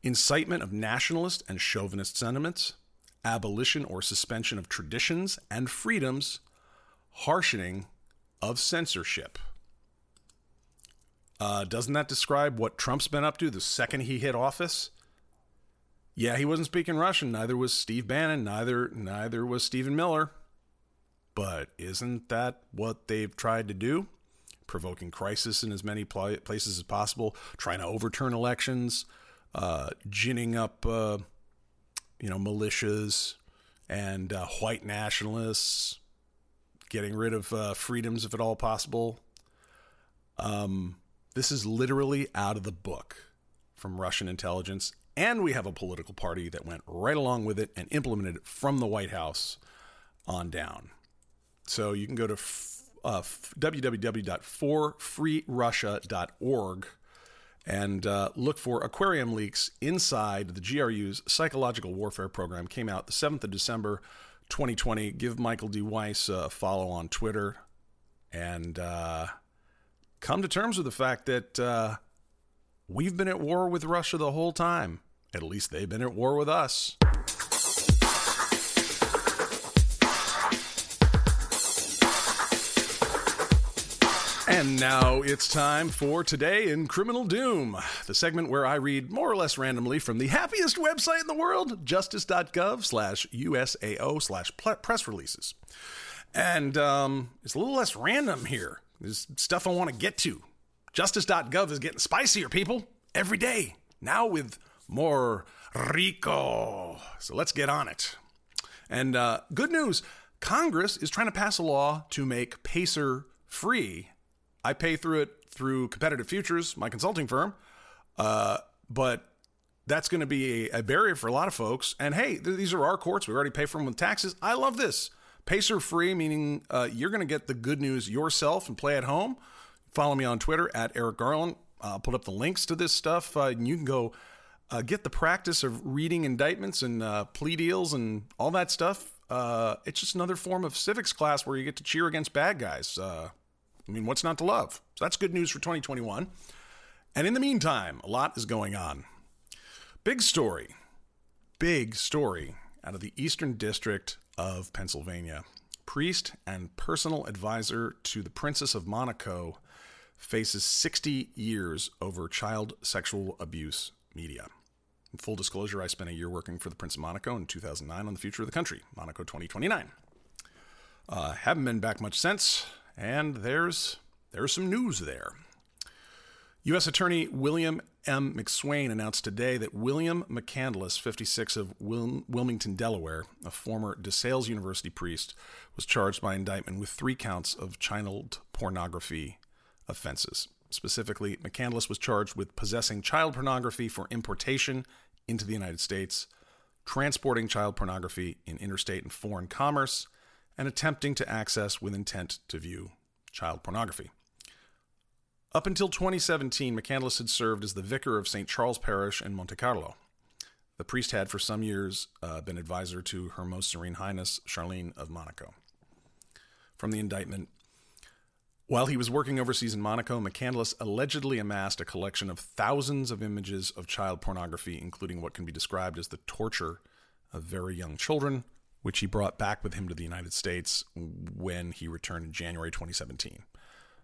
A: incitement of nationalist and chauvinist sentiments, abolition or suspension of traditions and freedoms, harshening of censorship. Uh, doesn't that describe what Trump's been up to the second he hit office? Yeah, he wasn't speaking Russian. Neither was Steve Bannon. Neither neither was Stephen Miller. But isn't that what they've tried to do? Provoking crisis in as many pl- places as possible, trying to overturn elections, uh, ginning up, uh, you know, militias and uh, white nationalists, getting rid of uh, freedoms if at all possible. Um, this is literally out of the book from Russian intelligence. And we have a political party that went right along with it and implemented it from the White House on down. So you can go to f- uh, www.forfreerussia.org and uh, look for aquarium leaks inside the GRU's psychological warfare program. Came out the 7th of December 2020. Give Michael D. Weiss a follow on Twitter and uh, come to terms with the fact that uh, we've been at war with Russia the whole time. At least they've been at war with us. And now it's time for Today in Criminal Doom, the segment where I read more or less randomly from the happiest website in the world, justice.gov slash USAO slash press releases. And um, it's a little less random here. There's stuff I want to get to. Justice.gov is getting spicier, people, every day. Now with more RICO. So let's get on it. And uh, good news Congress is trying to pass a law to make Pacer free I pay through it through Competitive Futures, my consulting firm. Uh, but that's going to be a, a, barrier for a lot of folks. And hey, th- these are our courts. We already pay for them with taxes. I love this. Pacer free, meaning uh, you're going to get the good news yourself and play at home. Follow me on Twitter at Eric Garland. I'll put up the links to this stuff. Uh, and you can go uh, get the practice of reading indictments and uh, plea deals and all that stuff. Uh, it's just another form of civics class where you get to cheer against bad guys. I mean, what's not to love? So that's good news for 2021. And in the meantime, a lot is going on. Big story, big story out of the Eastern District of Pennsylvania. Priest and personal advisor to the Princess of Monaco faces 60 years over child sexual abuse media. In full disclosure, I spent a year working for the Prince of Monaco in 2009 on the future of the country, Monaco 2029. Uh, haven't been back much since. And there's there's some news there. U.S. Attorney William M. McSwain announced today that William McCandless, 56 of Wil- Wilmington, Delaware, a former DeSales University priest, was charged by indictment with three counts of child pornography offenses. Specifically, McCandless was charged with possessing child pornography for importation into the United States, transporting child pornography in interstate and foreign commerce, and attempting to access with intent to view child pornography. Up until 2017, McCandless had served as the vicar of St. Charles Parish in Monte Carlo. The priest had for some years uh, been advisor to Her Most Serene Highness Charlene of Monaco. From the indictment, while he was working overseas in Monaco, McCandless allegedly amassed a collection of thousands of images of child pornography, including what can be described as the torture of very young children, which he brought back with him to the United States when he returned in January 2017.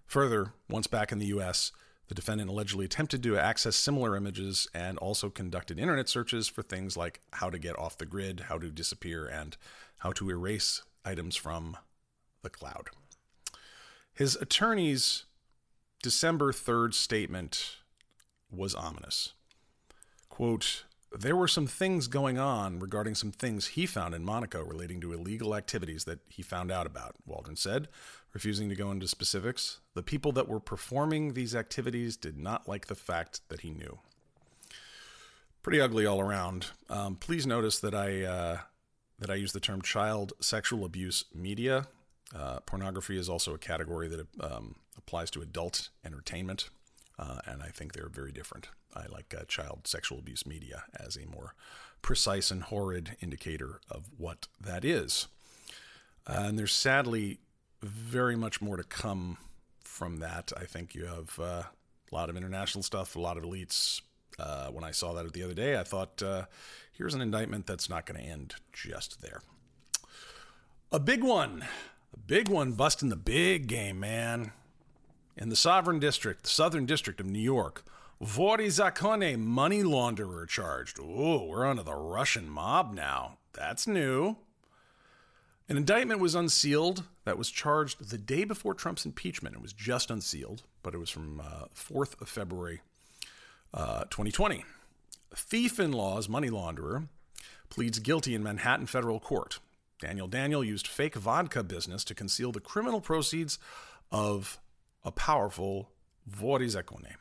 A: Further, once back in the U.S., the defendant allegedly attempted to access similar images and also conducted internet searches for things like how to get off the grid, how to disappear, and how to erase items from the cloud. His attorney's December 3rd statement was ominous. Quote, there were some things going on regarding some things he found in Monaco relating to illegal activities that he found out about, Waldron said, refusing to go into specifics. The people that were performing these activities did not like the fact that he knew. Pretty ugly all around. Um, please notice that I uh, that I use the term child sexual abuse media. Uh, pornography is also a category that um, applies to adult entertainment, uh, and I think they're very different. I like uh, child sexual abuse media as a more precise and horrid indicator of what that is. Uh, and there's sadly very much more to come from that. I think you have uh, a lot of international stuff, a lot of elites. Uh, when I saw that the other day, I thought, uh, here's an indictment that's not going to end just there. A big one, a big one busting the big game, man. In the Sovereign District, the Southern District of New York, Vori Zakone, money launderer charged. Oh, we're under the Russian mob now. That's new. An indictment was unsealed that was charged the day before Trump's impeachment. It was just unsealed, but it was from uh, 4th of February uh, 2020. Thief in law's money launderer pleads guilty in Manhattan federal court. Daniel Daniel used fake vodka business to conceal the criminal proceeds of a powerful Vori Zakone.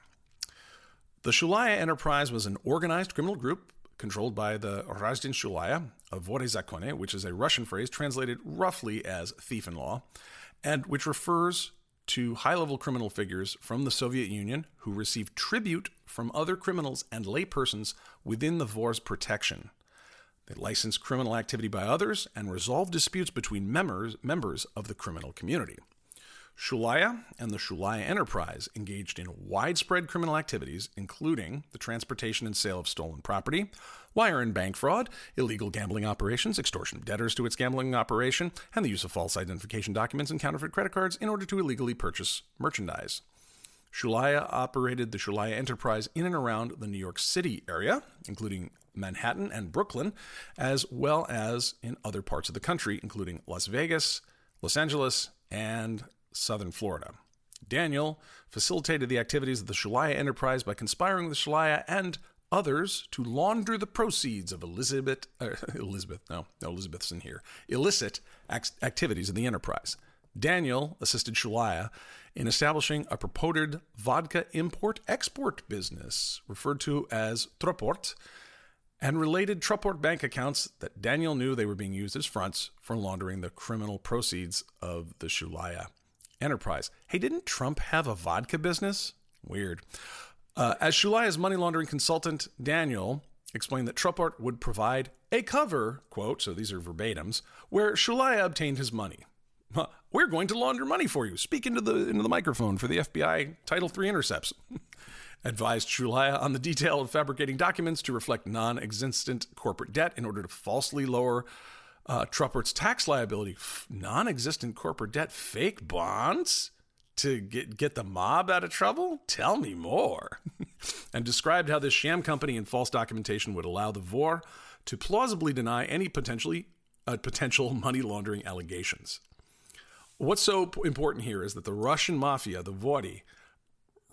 A: The Shulaya enterprise was an organized criminal group controlled by the Razhden Shulaya of Zakone, which is a Russian phrase translated roughly as thief in law, and which refers to high level criminal figures from the Soviet Union who received tribute from other criminals and laypersons within the Vor's protection. They license criminal activity by others and resolve disputes between members, members of the criminal community. Shulaya and the Shulaya Enterprise engaged in widespread criminal activities, including the transportation and sale of stolen property, wire and bank fraud, illegal gambling operations, extortion of debtors to its gambling operation, and the use of false identification documents and counterfeit credit cards in order to illegally purchase merchandise. Shulaya operated the Shulaya Enterprise in and around the New York City area, including Manhattan and Brooklyn, as well as in other parts of the country, including Las Vegas, Los Angeles, and southern Florida. Daniel facilitated the activities of the Shulaya Enterprise by conspiring with Shulaya and others to launder the proceeds of Elizabeth, uh, Elizabeth, no, no, Elizabeth's in here, illicit activities of the enterprise. Daniel assisted Shulaya in establishing a purported vodka import export business referred to as Troport and related Troport bank accounts that Daniel knew they were being used as fronts for laundering the criminal proceeds of the Shulaya enterprise. Hey, didn't Trump have a vodka business? Weird. Uh, as Shulaya's money laundering consultant, Daniel explained that Troport would provide a cover, quote, so these are verbatims, where Shulaya obtained his money. We're going to launder money for you. Speak into the into the microphone for the FBI Title III intercepts. Advised Shulaya on the detail of fabricating documents to reflect non-existent corporate debt in order to falsely lower uh, Troport's tax liability. F- non-existent corporate debt, fake bonds to get get the mob out of trouble? Tell me more. and described how this sham company and false documentation would allow the VOR to plausibly deny any potentially uh, potential money laundering allegations. What's so important here is that the Russian mafia, the Vori,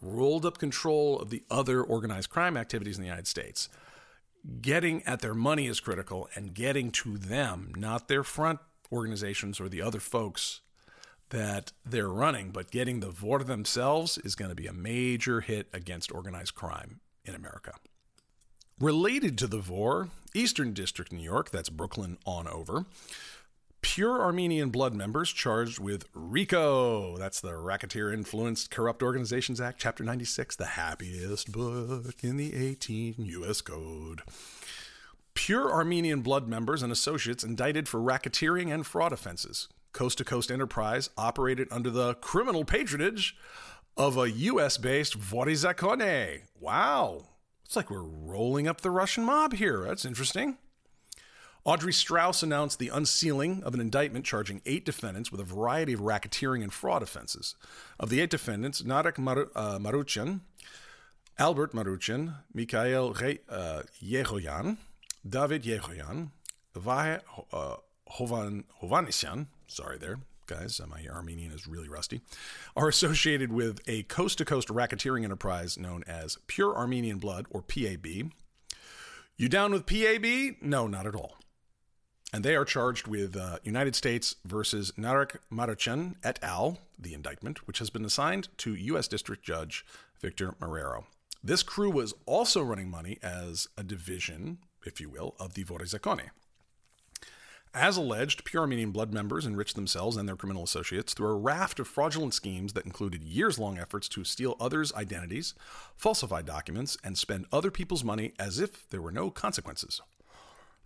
A: rolled up control of the other organized crime activities in the United States. Getting at their money is critical, and getting to them, not their front organizations or the other folks that they're running, but getting the VOR themselves is going to be a major hit against organized crime in America. Related to the VOR, Eastern District, New York, that's Brooklyn on over, pure Armenian blood members charged with RICO. That's the Racketeer Influenced Corrupt Organizations Act, Chapter 96, the happiest book in the 18 U.S. Code. Pure Armenian blood members and associates indicted for racketeering and fraud offenses. Coast to Coast Enterprise operated under the criminal patronage of a U.S. based Vorizakone. Wow. It's like we're rolling up the Russian mob here. That's interesting. Audrey Strauss announced the unsealing of an indictment charging eight defendants with a variety of racketeering and fraud offenses. Of the eight defendants, Narek Mar- uh, Maruchan, Albert Maruchan, Mikhail Re- uh, Yehoyan, David Yehoyan, Vahe uh, Hovan- Hovanesyan, sorry there, guys, my Armenian is really rusty, are associated with a coast to coast racketeering enterprise known as Pure Armenian Blood, or PAB. You down with PAB? No, not at all and they are charged with uh, United States versus Narek Maruchan et al., the indictment, which has been assigned to U.S. District Judge Victor Marrero. This crew was also running money as a division, if you will, of the Vorizakone. As alleged, pure Armenian blood members enriched themselves and their criminal associates through a raft of fraudulent schemes that included years long efforts to steal others' identities, falsify documents, and spend other people's money as if there were no consequences.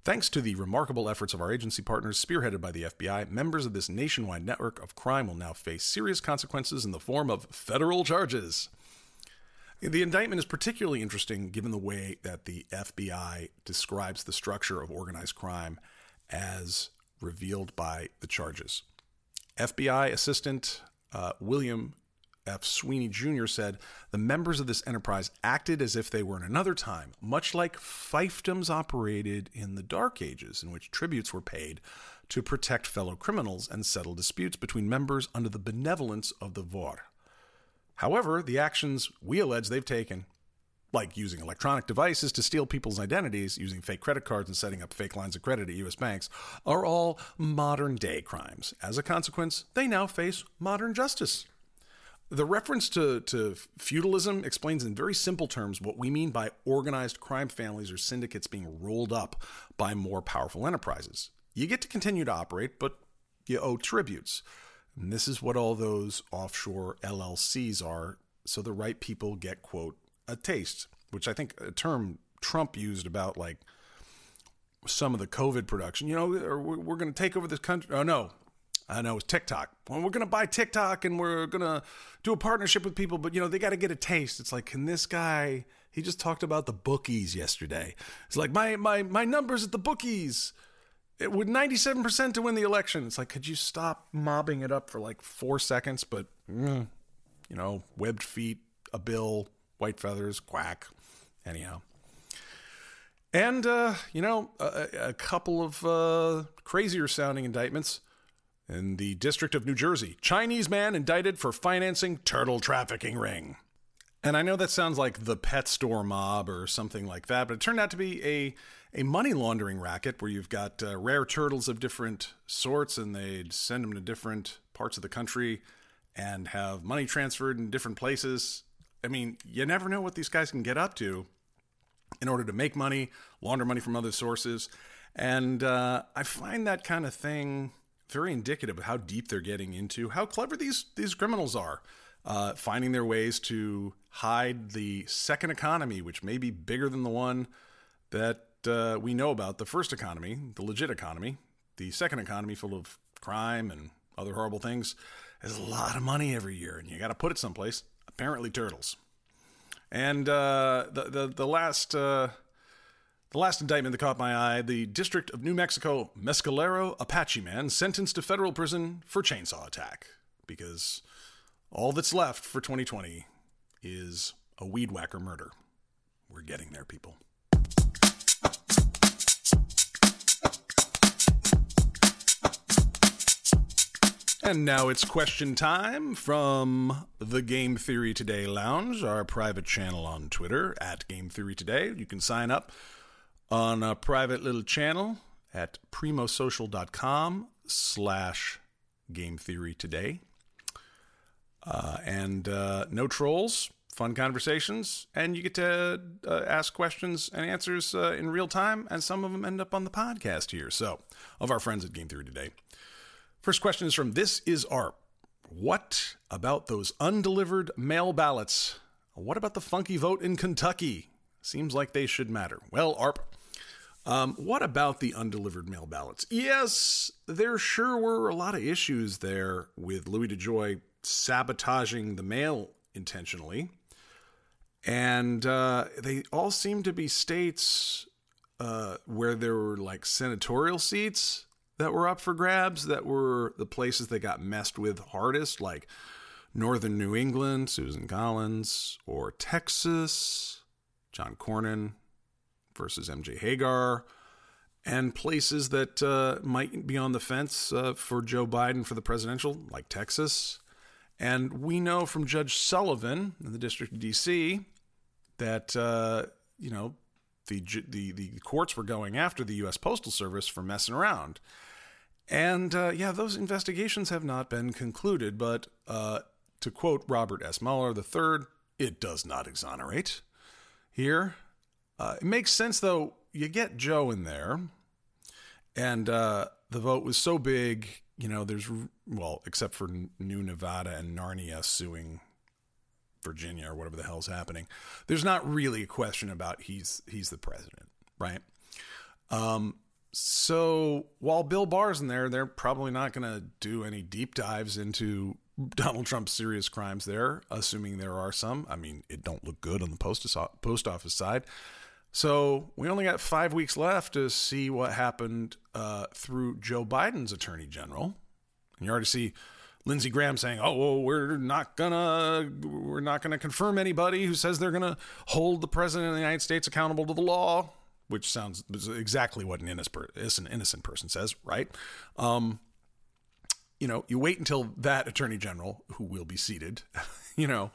A: Thanks to the remarkable efforts of our agency partners, spearheaded by the FBI, members of this nationwide network of crime will now face serious consequences in the form of federal charges. The indictment is particularly interesting given the way that the FBI describes the structure of organized crime as revealed by the charges. FBI Assistant uh, William F. Sweeney Jr. said the members of this enterprise acted as if they were in another time, much like fiefdoms operated in the Dark Ages, in which tributes were paid to protect fellow criminals and settle disputes between members under the benevolence of the VOR. However, the actions we allege they've taken, like using electronic devices to steal people's identities, using fake credit cards, and setting up fake lines of credit at U.S. banks, are all modern day crimes. As a consequence, they now face modern justice. The reference to, to feudalism explains in very simple terms what we mean by organized crime families or syndicates being rolled up by more powerful enterprises. You get to continue to operate, but you owe tributes. And this is what all those offshore LLCs are, so the right people get, quote, a taste, which I think a term Trump used about like some of the COVID production. You know, we're going to take over this country. Oh, no, I know it's TikTok. Well, we're gonna buy TikTok and we're gonna do a partnership with people, but you know they got to get a taste. It's like, can this guy? He just talked about the bookies yesterday. It's like my my my numbers at the bookies. It would 97% to win the election. It's like, could you stop mobbing it up for like four seconds? But, mm, you know, webbed feet, a bill, white feathers, quack. Anyhow. And, uh, you know, a, a couple of uh, crazier sounding indictments in the District of New Jersey. Chinese man indicted for financing turtle trafficking ring. And I know that sounds like the pet store mob or something like that, but it turned out to be a, a money laundering racket where you've got uh, rare turtles of different sorts and they'd send them to different parts of the country and have money transferred in different places. I mean, you never know what these guys can get up to in order to make money, launder money from other sources. And uh, I find that kind of thing very indicative of how deep they're getting into, how clever these, these criminals are uh, finding their ways to hide the second economy, which may be bigger than the one that uh, we know about the first economy, the legit economy. The second economy, full of crime and other horrible things, has a lot of money every year, and you got to put it someplace. Apparently, turtles. And uh, the, the the last uh, the last indictment that caught my eye: the District of New Mexico Mescalero Apache man sentenced to federal prison for chainsaw attack because all that's left for 2020 is a weed whacker murder. We're getting there, people. And now it's question time from the Game Theory Today Lounge, our private channel on Twitter at Game Theory Today. You can sign up on a private little channel at primosocial.com slash Game Theory Today. Uh, and uh, no trolls, fun conversations, and you get to uh, ask questions and answers uh, in real time, and some of them end up on the podcast here. So, of our friends at Game Theory today. First question is from This Is Art. What about those undelivered mail ballots? What about the funky vote in Kentucky? Seems like they should matter. Well, ARP, um, what about the undelivered mail ballots? Yes, there sure were a lot of issues there with Louis DeJoy sabotaging the mail intentionally. And uh, they all seem to be states uh, where there were like senatorial seats that were up for grabs, that were the places that got messed with hardest, like Northern New England, Susan Collins, or Texas, John Cornyn versus MJ Hegar, and places that uh, might be on the fence uh, for Joe Biden for the presidential, like Texas. And we know from Judge Sullivan in the District of D.C. that uh, you know the, the the courts were going after the U.S. Postal Service for messing around, and uh, yeah, those investigations have not been concluded. But uh, to quote Robert S. Mueller III, it does not exonerate. Here, uh, it makes sense though. You get Joe in there, and uh, the vote was so big you know, there's well, except for New Nevada and Narnia suing Virginia or whatever the hell's happening. There's not really a question about he's he's the president, right? Um, so while Bill Barr's in there, they're probably not going to do any deep dives into Donald Trump's serious crimes there, assuming there are some. I mean, it don't look good on the post office side. So we only got five weeks left to see what happened uh, through Joe Biden's attorney general. And you already see Lindsey Graham saying, "Oh, well, we're not gonna we're not gonna confirm anybody who says they're gonna hold the president of the United States accountable to the law," which sounds exactly what an innocent, innocent person says, right? Um, you know, you wait until that attorney general, who will be seated, you know,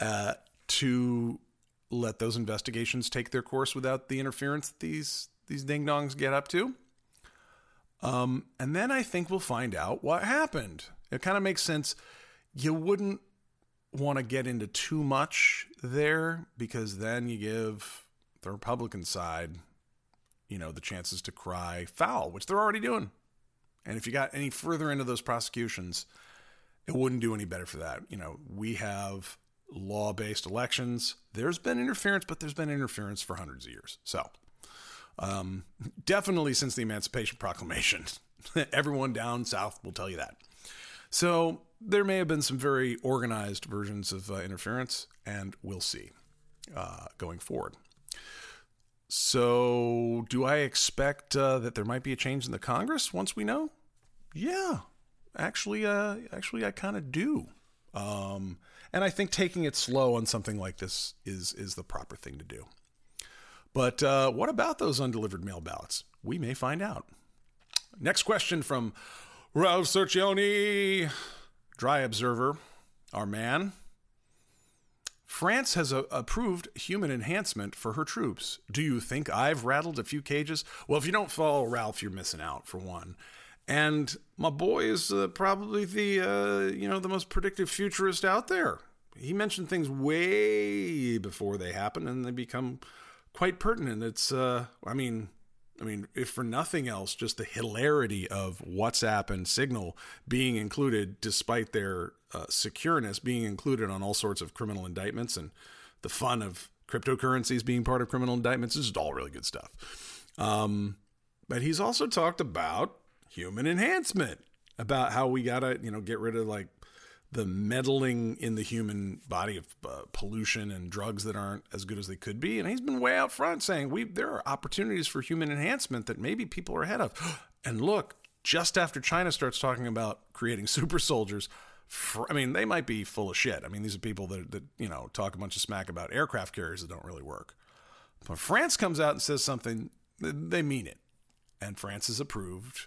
A: uh, to let those investigations take their course without the interference that these these ding dongs get up to. Um, and then I think we'll find out what happened. It kind of makes sense. You wouldn't want to get into too much there because then you give the Republican side, you know, the chances to cry foul, which they're already doing. And if you got any further into those prosecutions, it wouldn't do any better for that. You know, we have law based elections. There's been interference, but there's been interference for hundreds of years. So, um, definitely since the Emancipation Proclamation, everyone down south will tell you that. So there may have been some very organized versions of uh, interference, and we'll see uh, going forward. So, do I expect uh, that there might be a change in the Congress once we know? Yeah, actually, uh, actually, I kind of do. Um, and I think taking it slow on something like this is is the proper thing to do. But uh, what about those undelivered mail ballots? We may find out. Next question from Ralph Cercioni, Dry Observer, our man. France has a- approved human enhancement for her troops. Do you think I've rattled a few cages? Well, if you don't follow Ralph, you're missing out for one. And my boy is uh, probably the uh, you know the most predictive futurist out there. He mentioned things way before they happen, and they become quite pertinent. It's uh, I mean, I mean, if for nothing else, just the hilarity of WhatsApp and Signal being included, despite their uh, secureness, being included on all sorts of criminal indictments, and the fun of cryptocurrencies being part of criminal indictments is all really good stuff. Um, but he's also talked about human enhancement, about how we gotta, you know, get rid of like the meddling in the human body of uh, pollution and drugs that aren't as good as they could be. And he's been way out front saying we there are opportunities for human enhancement that maybe people are ahead of. And look, just after China starts talking about creating super soldiers, for, I mean, they might be full of shit. I mean, these are people that, that you know talk a bunch of smack about aircraft carriers that don't really work. But France comes out and says something, they mean it, and France has approved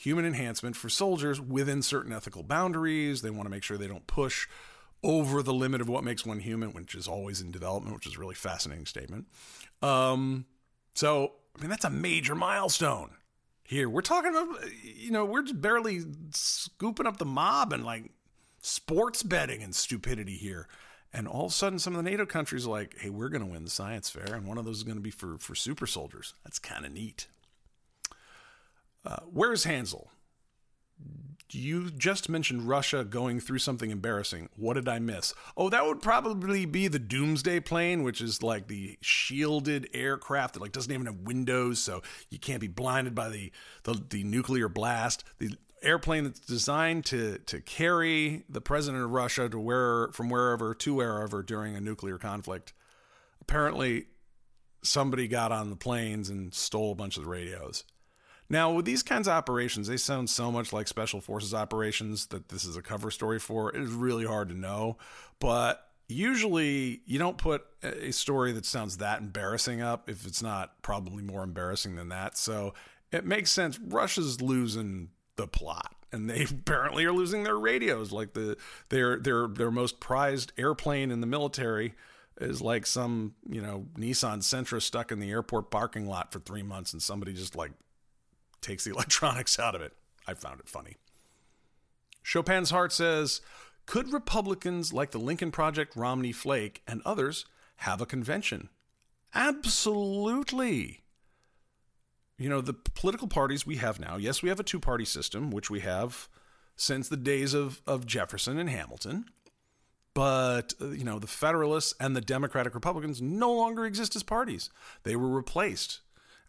A: human enhancement for soldiers within certain ethical boundaries. They want to make sure they don't push over the limit of what makes one human, which is always in development, which is a really fascinating statement. Um, so, I mean, that's a major milestone here. We're talking about, you know, we're just barely scooping up the mob and like sports betting and stupidity here. And all of a sudden, some of the NATO countries are like, hey, we're going to win the science fair, and one of those is going to be for, for super soldiers. That's kind of neat. Uh, where's Hansel? You just mentioned Russia going through something embarrassing. What did I miss? Oh, that would probably be the Doomsday plane, which is like the shielded aircraft that like doesn't even have windows, so you can't be blinded by the the, the nuclear blast. The airplane that's designed to to carry the president of Russia to where from wherever to wherever during a nuclear conflict. Apparently, somebody got on the planes and stole a bunch of the radios. Now, with these kinds of operations, they sound so much like special forces operations that this is a cover story for. It is really hard to know, but usually you don't put a story that sounds that embarrassing up if it's not probably more embarrassing than that. So it makes sense. Russia's losing the plot and they apparently are losing their radios like the their their their most prized airplane in the military is like some you know Nissan Sentra stuck in the airport parking lot for 3 months and somebody just like takes the electronics out of it. I found it funny. Chopin's Heart says, could Republicans like the Lincoln Project, Romney Flake, and others have a convention? Absolutely. You know, the political parties we have now, yes, we have a two party system, which we have since the days of, of Jefferson and Hamilton. But, uh, you know, the Federalists and the Democratic Republicans no longer exist as parties. They were replaced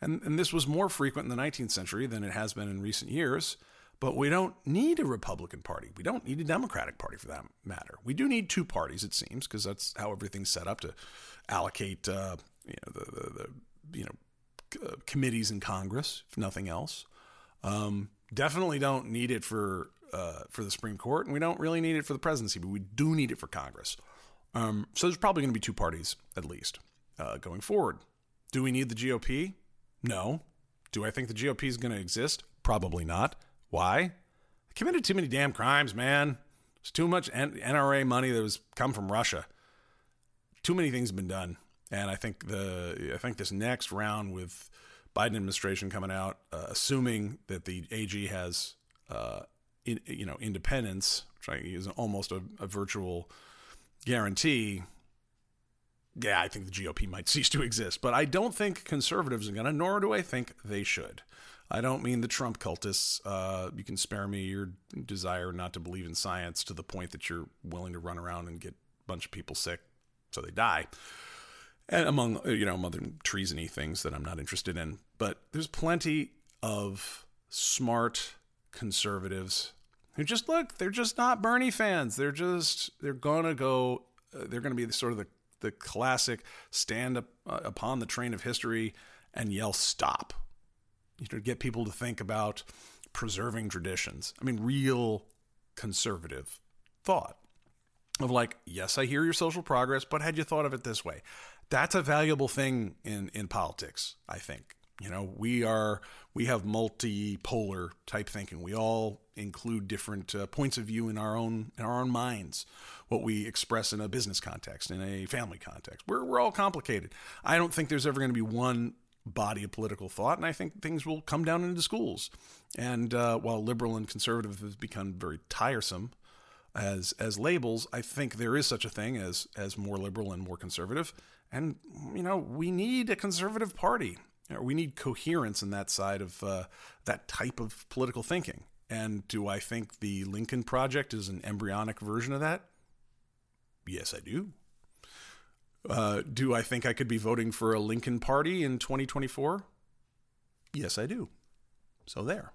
A: and, and this was more frequent in the 19th century than it has been in recent years. But we don't need a Republican Party. We don't need a Democratic Party for that matter. We do need two parties, it seems, because that's how everything's set up to allocate, uh, you know, the, the, the you know, uh, committees in Congress, if nothing else. Um, definitely don't need it for uh, for the Supreme Court, and we don't really need it for the presidency, but we do need it for Congress. Um, so there's probably going to be two parties at least uh, going forward. Do we need the GOP? No. Do I think the GOP is going to exist? Probably not. Why? They committed too many damn crimes, man. There's too much NRA money that was come from Russia. Too many things have been done, and I think the I think this next round with Biden administration coming out, uh, assuming that the AG has uh, in, you know independence, which I is almost a, a virtual guarantee yeah, I think the GOP might cease to exist. But I don't think conservatives are going to, nor do I think they should. I don't mean the Trump cultists. Uh, you can spare me your desire not to believe in science to the point that you're willing to run around and get a bunch of people sick so they die. And among, you know, other treasony things that I'm not interested in. But there's plenty of smart conservatives who just look, they're just not Bernie fans. They're just they're gonna go. Uh, they're gonna be the, sort of the the classic stand up uh, upon the train of history and yell stop. You know, get people to think about preserving traditions. I mean, real conservative thought of like, yes, I hear your social progress, but had you thought of it this way? That's a valuable thing in in politics, I think. You know, we are we have multipolar type thinking. We all include different uh, points of view in our own in our own minds. What we express in a business context, in a family context, we're we're all complicated. I don't think there's ever going to be one body of political thought, and I think things will come down into schools. And uh, while liberal and conservative has become very tiresome as as labels, I think there is such a thing as as more liberal and more conservative. And you know, we need a conservative party. We need coherence in that side of uh, that type of political thinking. And do I think the Lincoln Project is an embryonic version of that? Yes, I do. Uh, do I think I could be voting for a Lincoln Party in 2024? Yes, I do. So there.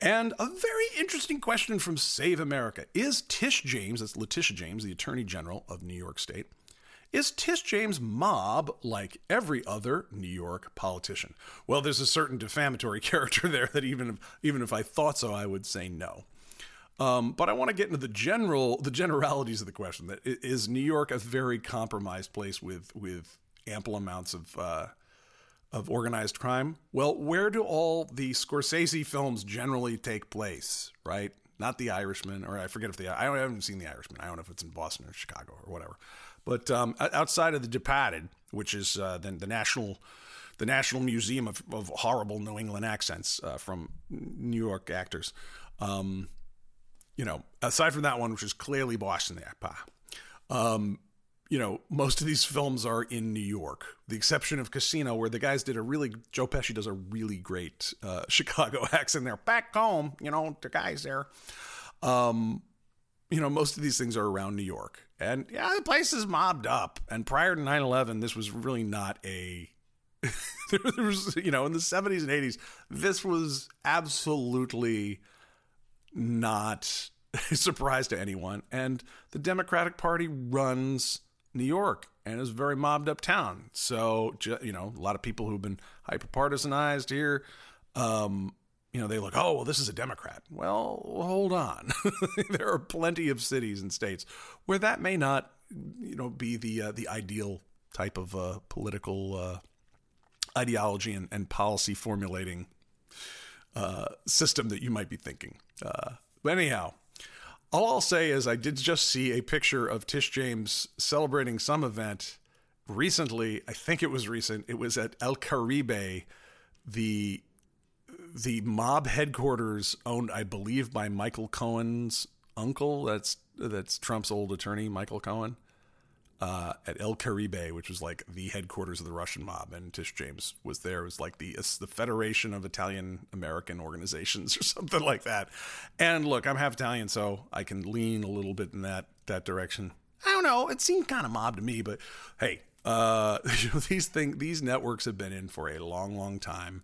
A: And a very interesting question from Save America. Is Tish James, that's Letitia James, the Attorney General of New York State, is Tish James mob like every other New York politician? Well, there's a certain defamatory character there that even if, even if I thought so, I would say no. Um, but I want to get into the general the generalities of the question. That is New York a very compromised place with with ample amounts of uh, of organized crime? Well, where do all the Scorsese films generally take place? Right, not The Irishman, or I forget if the I haven't seen The Irishman. I don't know if it's in Boston or Chicago or whatever. But um, outside of The Departed, which is uh, the, the national the National Museum of, of horrible New England accents uh, from New York actors. Um, you know, aside from that one, which is clearly Boston um, you know, most of these films are in New York, the exception of Casino, where the guys did a really, Joe Pesci does a really great uh, Chicago accent there. Back home, you know, the guys there. Um, you know, most of these things are around New York. And yeah, the place is mobbed up. And prior to 9 11, this was really not a. there was, you know, in the 70s and 80s, this was absolutely not a surprise to anyone. And the Democratic Party runs New York and is very mobbed up town. So, you know, a lot of people who've been hyper partisanized here, um, you know, they look, oh, well, this is a Democrat. Well, hold on. there are plenty of cities and states where that may not, you know, be the uh, the ideal type of uh, political uh, ideology and, and policy formulating uh, system that you might be thinking. Uh, but anyhow, all I'll say is I did just see a picture of Tish James celebrating some event recently. I think it was recent. It was at El Caribe, the the mob headquarters owned, I believe, by Michael Cohen's uncle. That's that's Trump's old attorney, Michael Cohen uh, at El Caribe, which was like the headquarters of the Russian mob, and Tish James was there. It was like the the Federation of Italian American Organizations or something like that. And look, I'm half Italian, so I can lean a little bit in that that direction. I don't know. It seemed kind of mob to me, but hey, uh, these thing these networks have been in for a long, long time.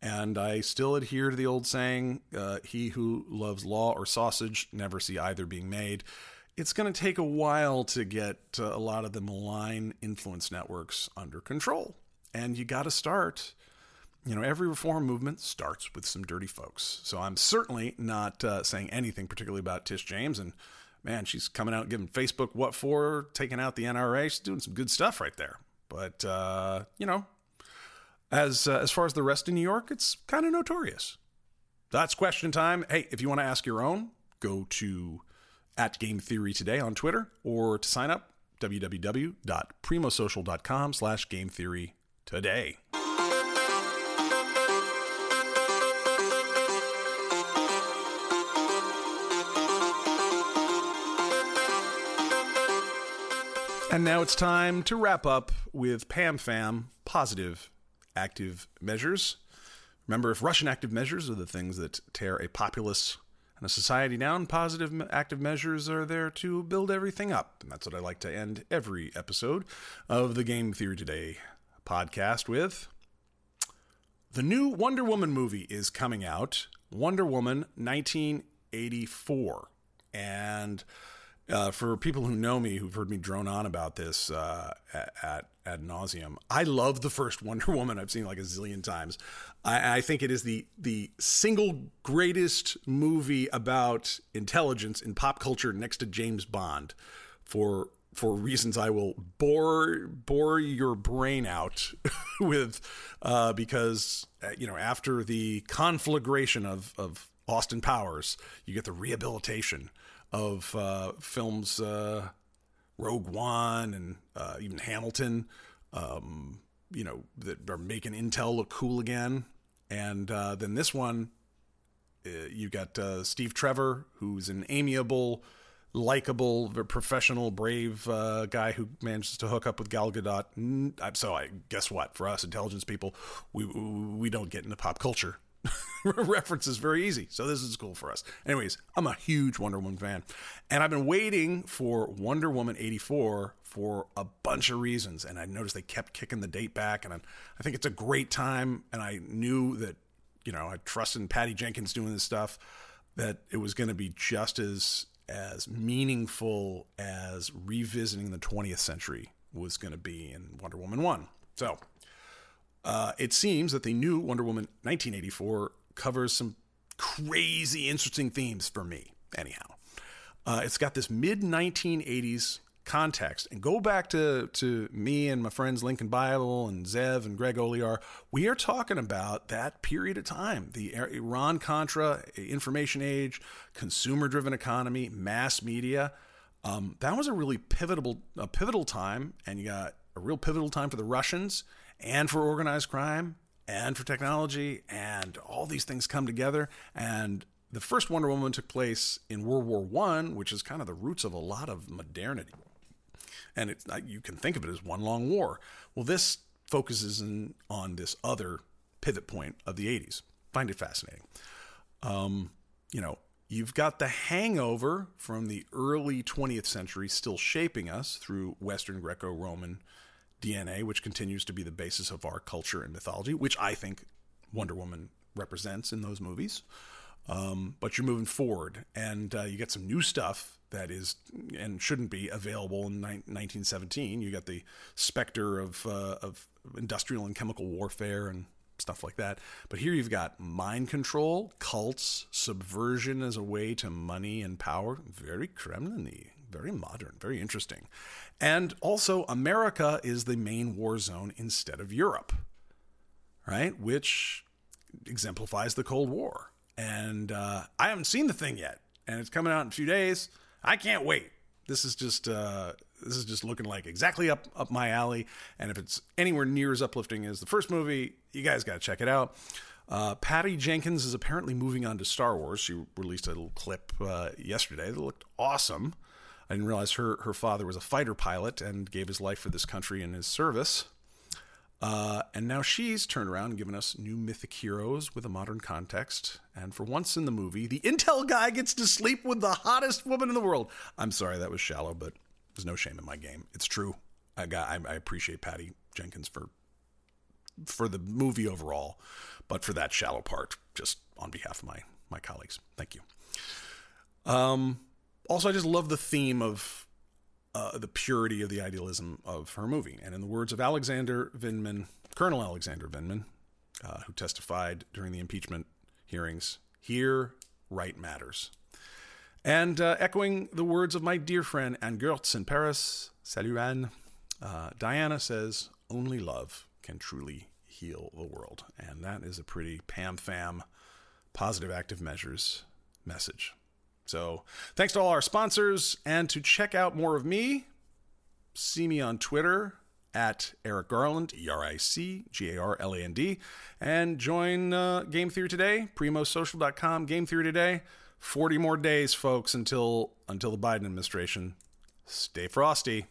A: And I still adhere to the old saying, uh, he who loves law or sausage never see either being made it's going to take a while to get uh, a lot of the malign influence networks under control. And you got to start. You know, every reform movement starts with some dirty folks. So I'm certainly not uh, saying anything particularly about Tish James. And man, she's coming out giving Facebook what for, taking out the NRA. She's doing some good stuff right there. But uh, you know, as uh, as far as the rest of New York, it's kind of notorious. That's question time. Hey, if you want to ask your own, go to at Game Theory Today on Twitter, or to sign up, www.primosocial.com slash game theory today. And now it's time to wrap up with PAMFAM positive active measures. Remember, if Russian active measures are the things that tear a populace and a society down, positive active measures are there to build everything up. And that's what I like to end every episode of the Game Theory Today podcast with. The new Wonder Woman movie is coming out Wonder Woman 1984. And uh, for people who know me, who've heard me drone on about this uh, at, at ad nauseum, I love the first Wonder Woman. I've seen like a zillion times. I, I, think it is the the single greatest movie about intelligence in pop culture next to James Bond. For for reasons I will bore bore your brain out with, uh, because uh, you know after the conflagration of of Austin Powers, you get the rehabilitation of uh, films uh, Rogue One and uh, even Hamilton, um, you know, that are making Intel look cool again. And uh, then this one, uh, you got uh, Steve Trevor, who's an amiable, likable, professional, brave guy who manages to hook up with Gal Gadot. So I guess what? For us intelligence people, we we don't get into pop culture references very easy. So this is cool for us. Anyways, I'm a huge Wonder Woman fan. And I've been waiting for Wonder Woman 84 for a bunch of reasons. And I noticed they kept kicking the date back. And i I think it's a great time. And I knew that, you know, I trusted in Patty Jenkins doing this stuff, that it was going to be just as as meaningful as revisiting the 20th century was going to be in Wonder Woman 1. So uh, it seems that the new Wonder Woman 1984 covers some crazy interesting themes for me, anyhow. Uh, it's got this mid 1980s context. And go back to, to me and my friends Lincoln Bible and Zev and Greg Olear. We are talking about that period of time the Iran Contra information age, consumer driven economy, mass media. Um, that was a really pivotal, a pivotal time. And you got a real pivotal time for the Russians and for organized crime and for technology and all these things come together and the first Wonder Woman took place in World War One, which is kind of the roots of a lot of modernity, and it's you can think of it as one long war. Well, this focuses in, on this other pivot point of the '80s. Find it fascinating. Um, you know, you've got the hangover from the early 20th century still shaping us through Western Greco-Roman DNA, which continues to be the basis of our culture and mythology, which I think Wonder Woman represents in those movies. Um, but you're moving forward, and uh, you get some new stuff that is and shouldn't be available in ni- 1917. You got the specter of uh, of industrial and chemical warfare and stuff like that. But here you've got mind control, cults, subversion as a way to money and power. Very Kremlin very modern, very interesting. And also, America is the main war zone instead of Europe, right? Which exemplifies the Cold War. And uh, I haven't seen the thing yet, and it's coming out in a few days. I can't wait. This is just uh, this is just looking like exactly up up my alley. And if it's anywhere near as uplifting as the first movie, you guys got to check it out. Uh, Patty Jenkins is apparently moving on to Star Wars. She released a little clip uh, yesterday that looked awesome. I didn't realize her her father was a fighter pilot and gave his life for this country in his service. Uh, and now she's turned around and given us new mythic heroes with a modern context. And for once in the movie, the intel guy gets to sleep with the hottest woman in the world. I'm sorry that was shallow, but there's no shame in my game. It's true. I got. I, I appreciate Patty Jenkins for for the movie overall, but for that shallow part, just on behalf of my my colleagues, thank you. Um, also, I just love the theme of uh, the purity of the idealism of her movie. And in the words of Alexander Vindman, Colonel Alexander Vindman, uh, who testified during the impeachment hearings, here right matters. And uh, echoing the words of my dear friend Anne Gertz in Paris, salut Anne, uh, Diana says, only love can truly heal the world. And that is a pretty Pam Fam positive active measures message. So thanks to all our sponsors. And to check out more of me, see me on Twitter at Eric Garland, E R I C G A R L A N D, and join uh, Game Theory Today, primosocial.com, Game Theory Today. 40 more days, folks, until until the Biden administration. Stay frosty.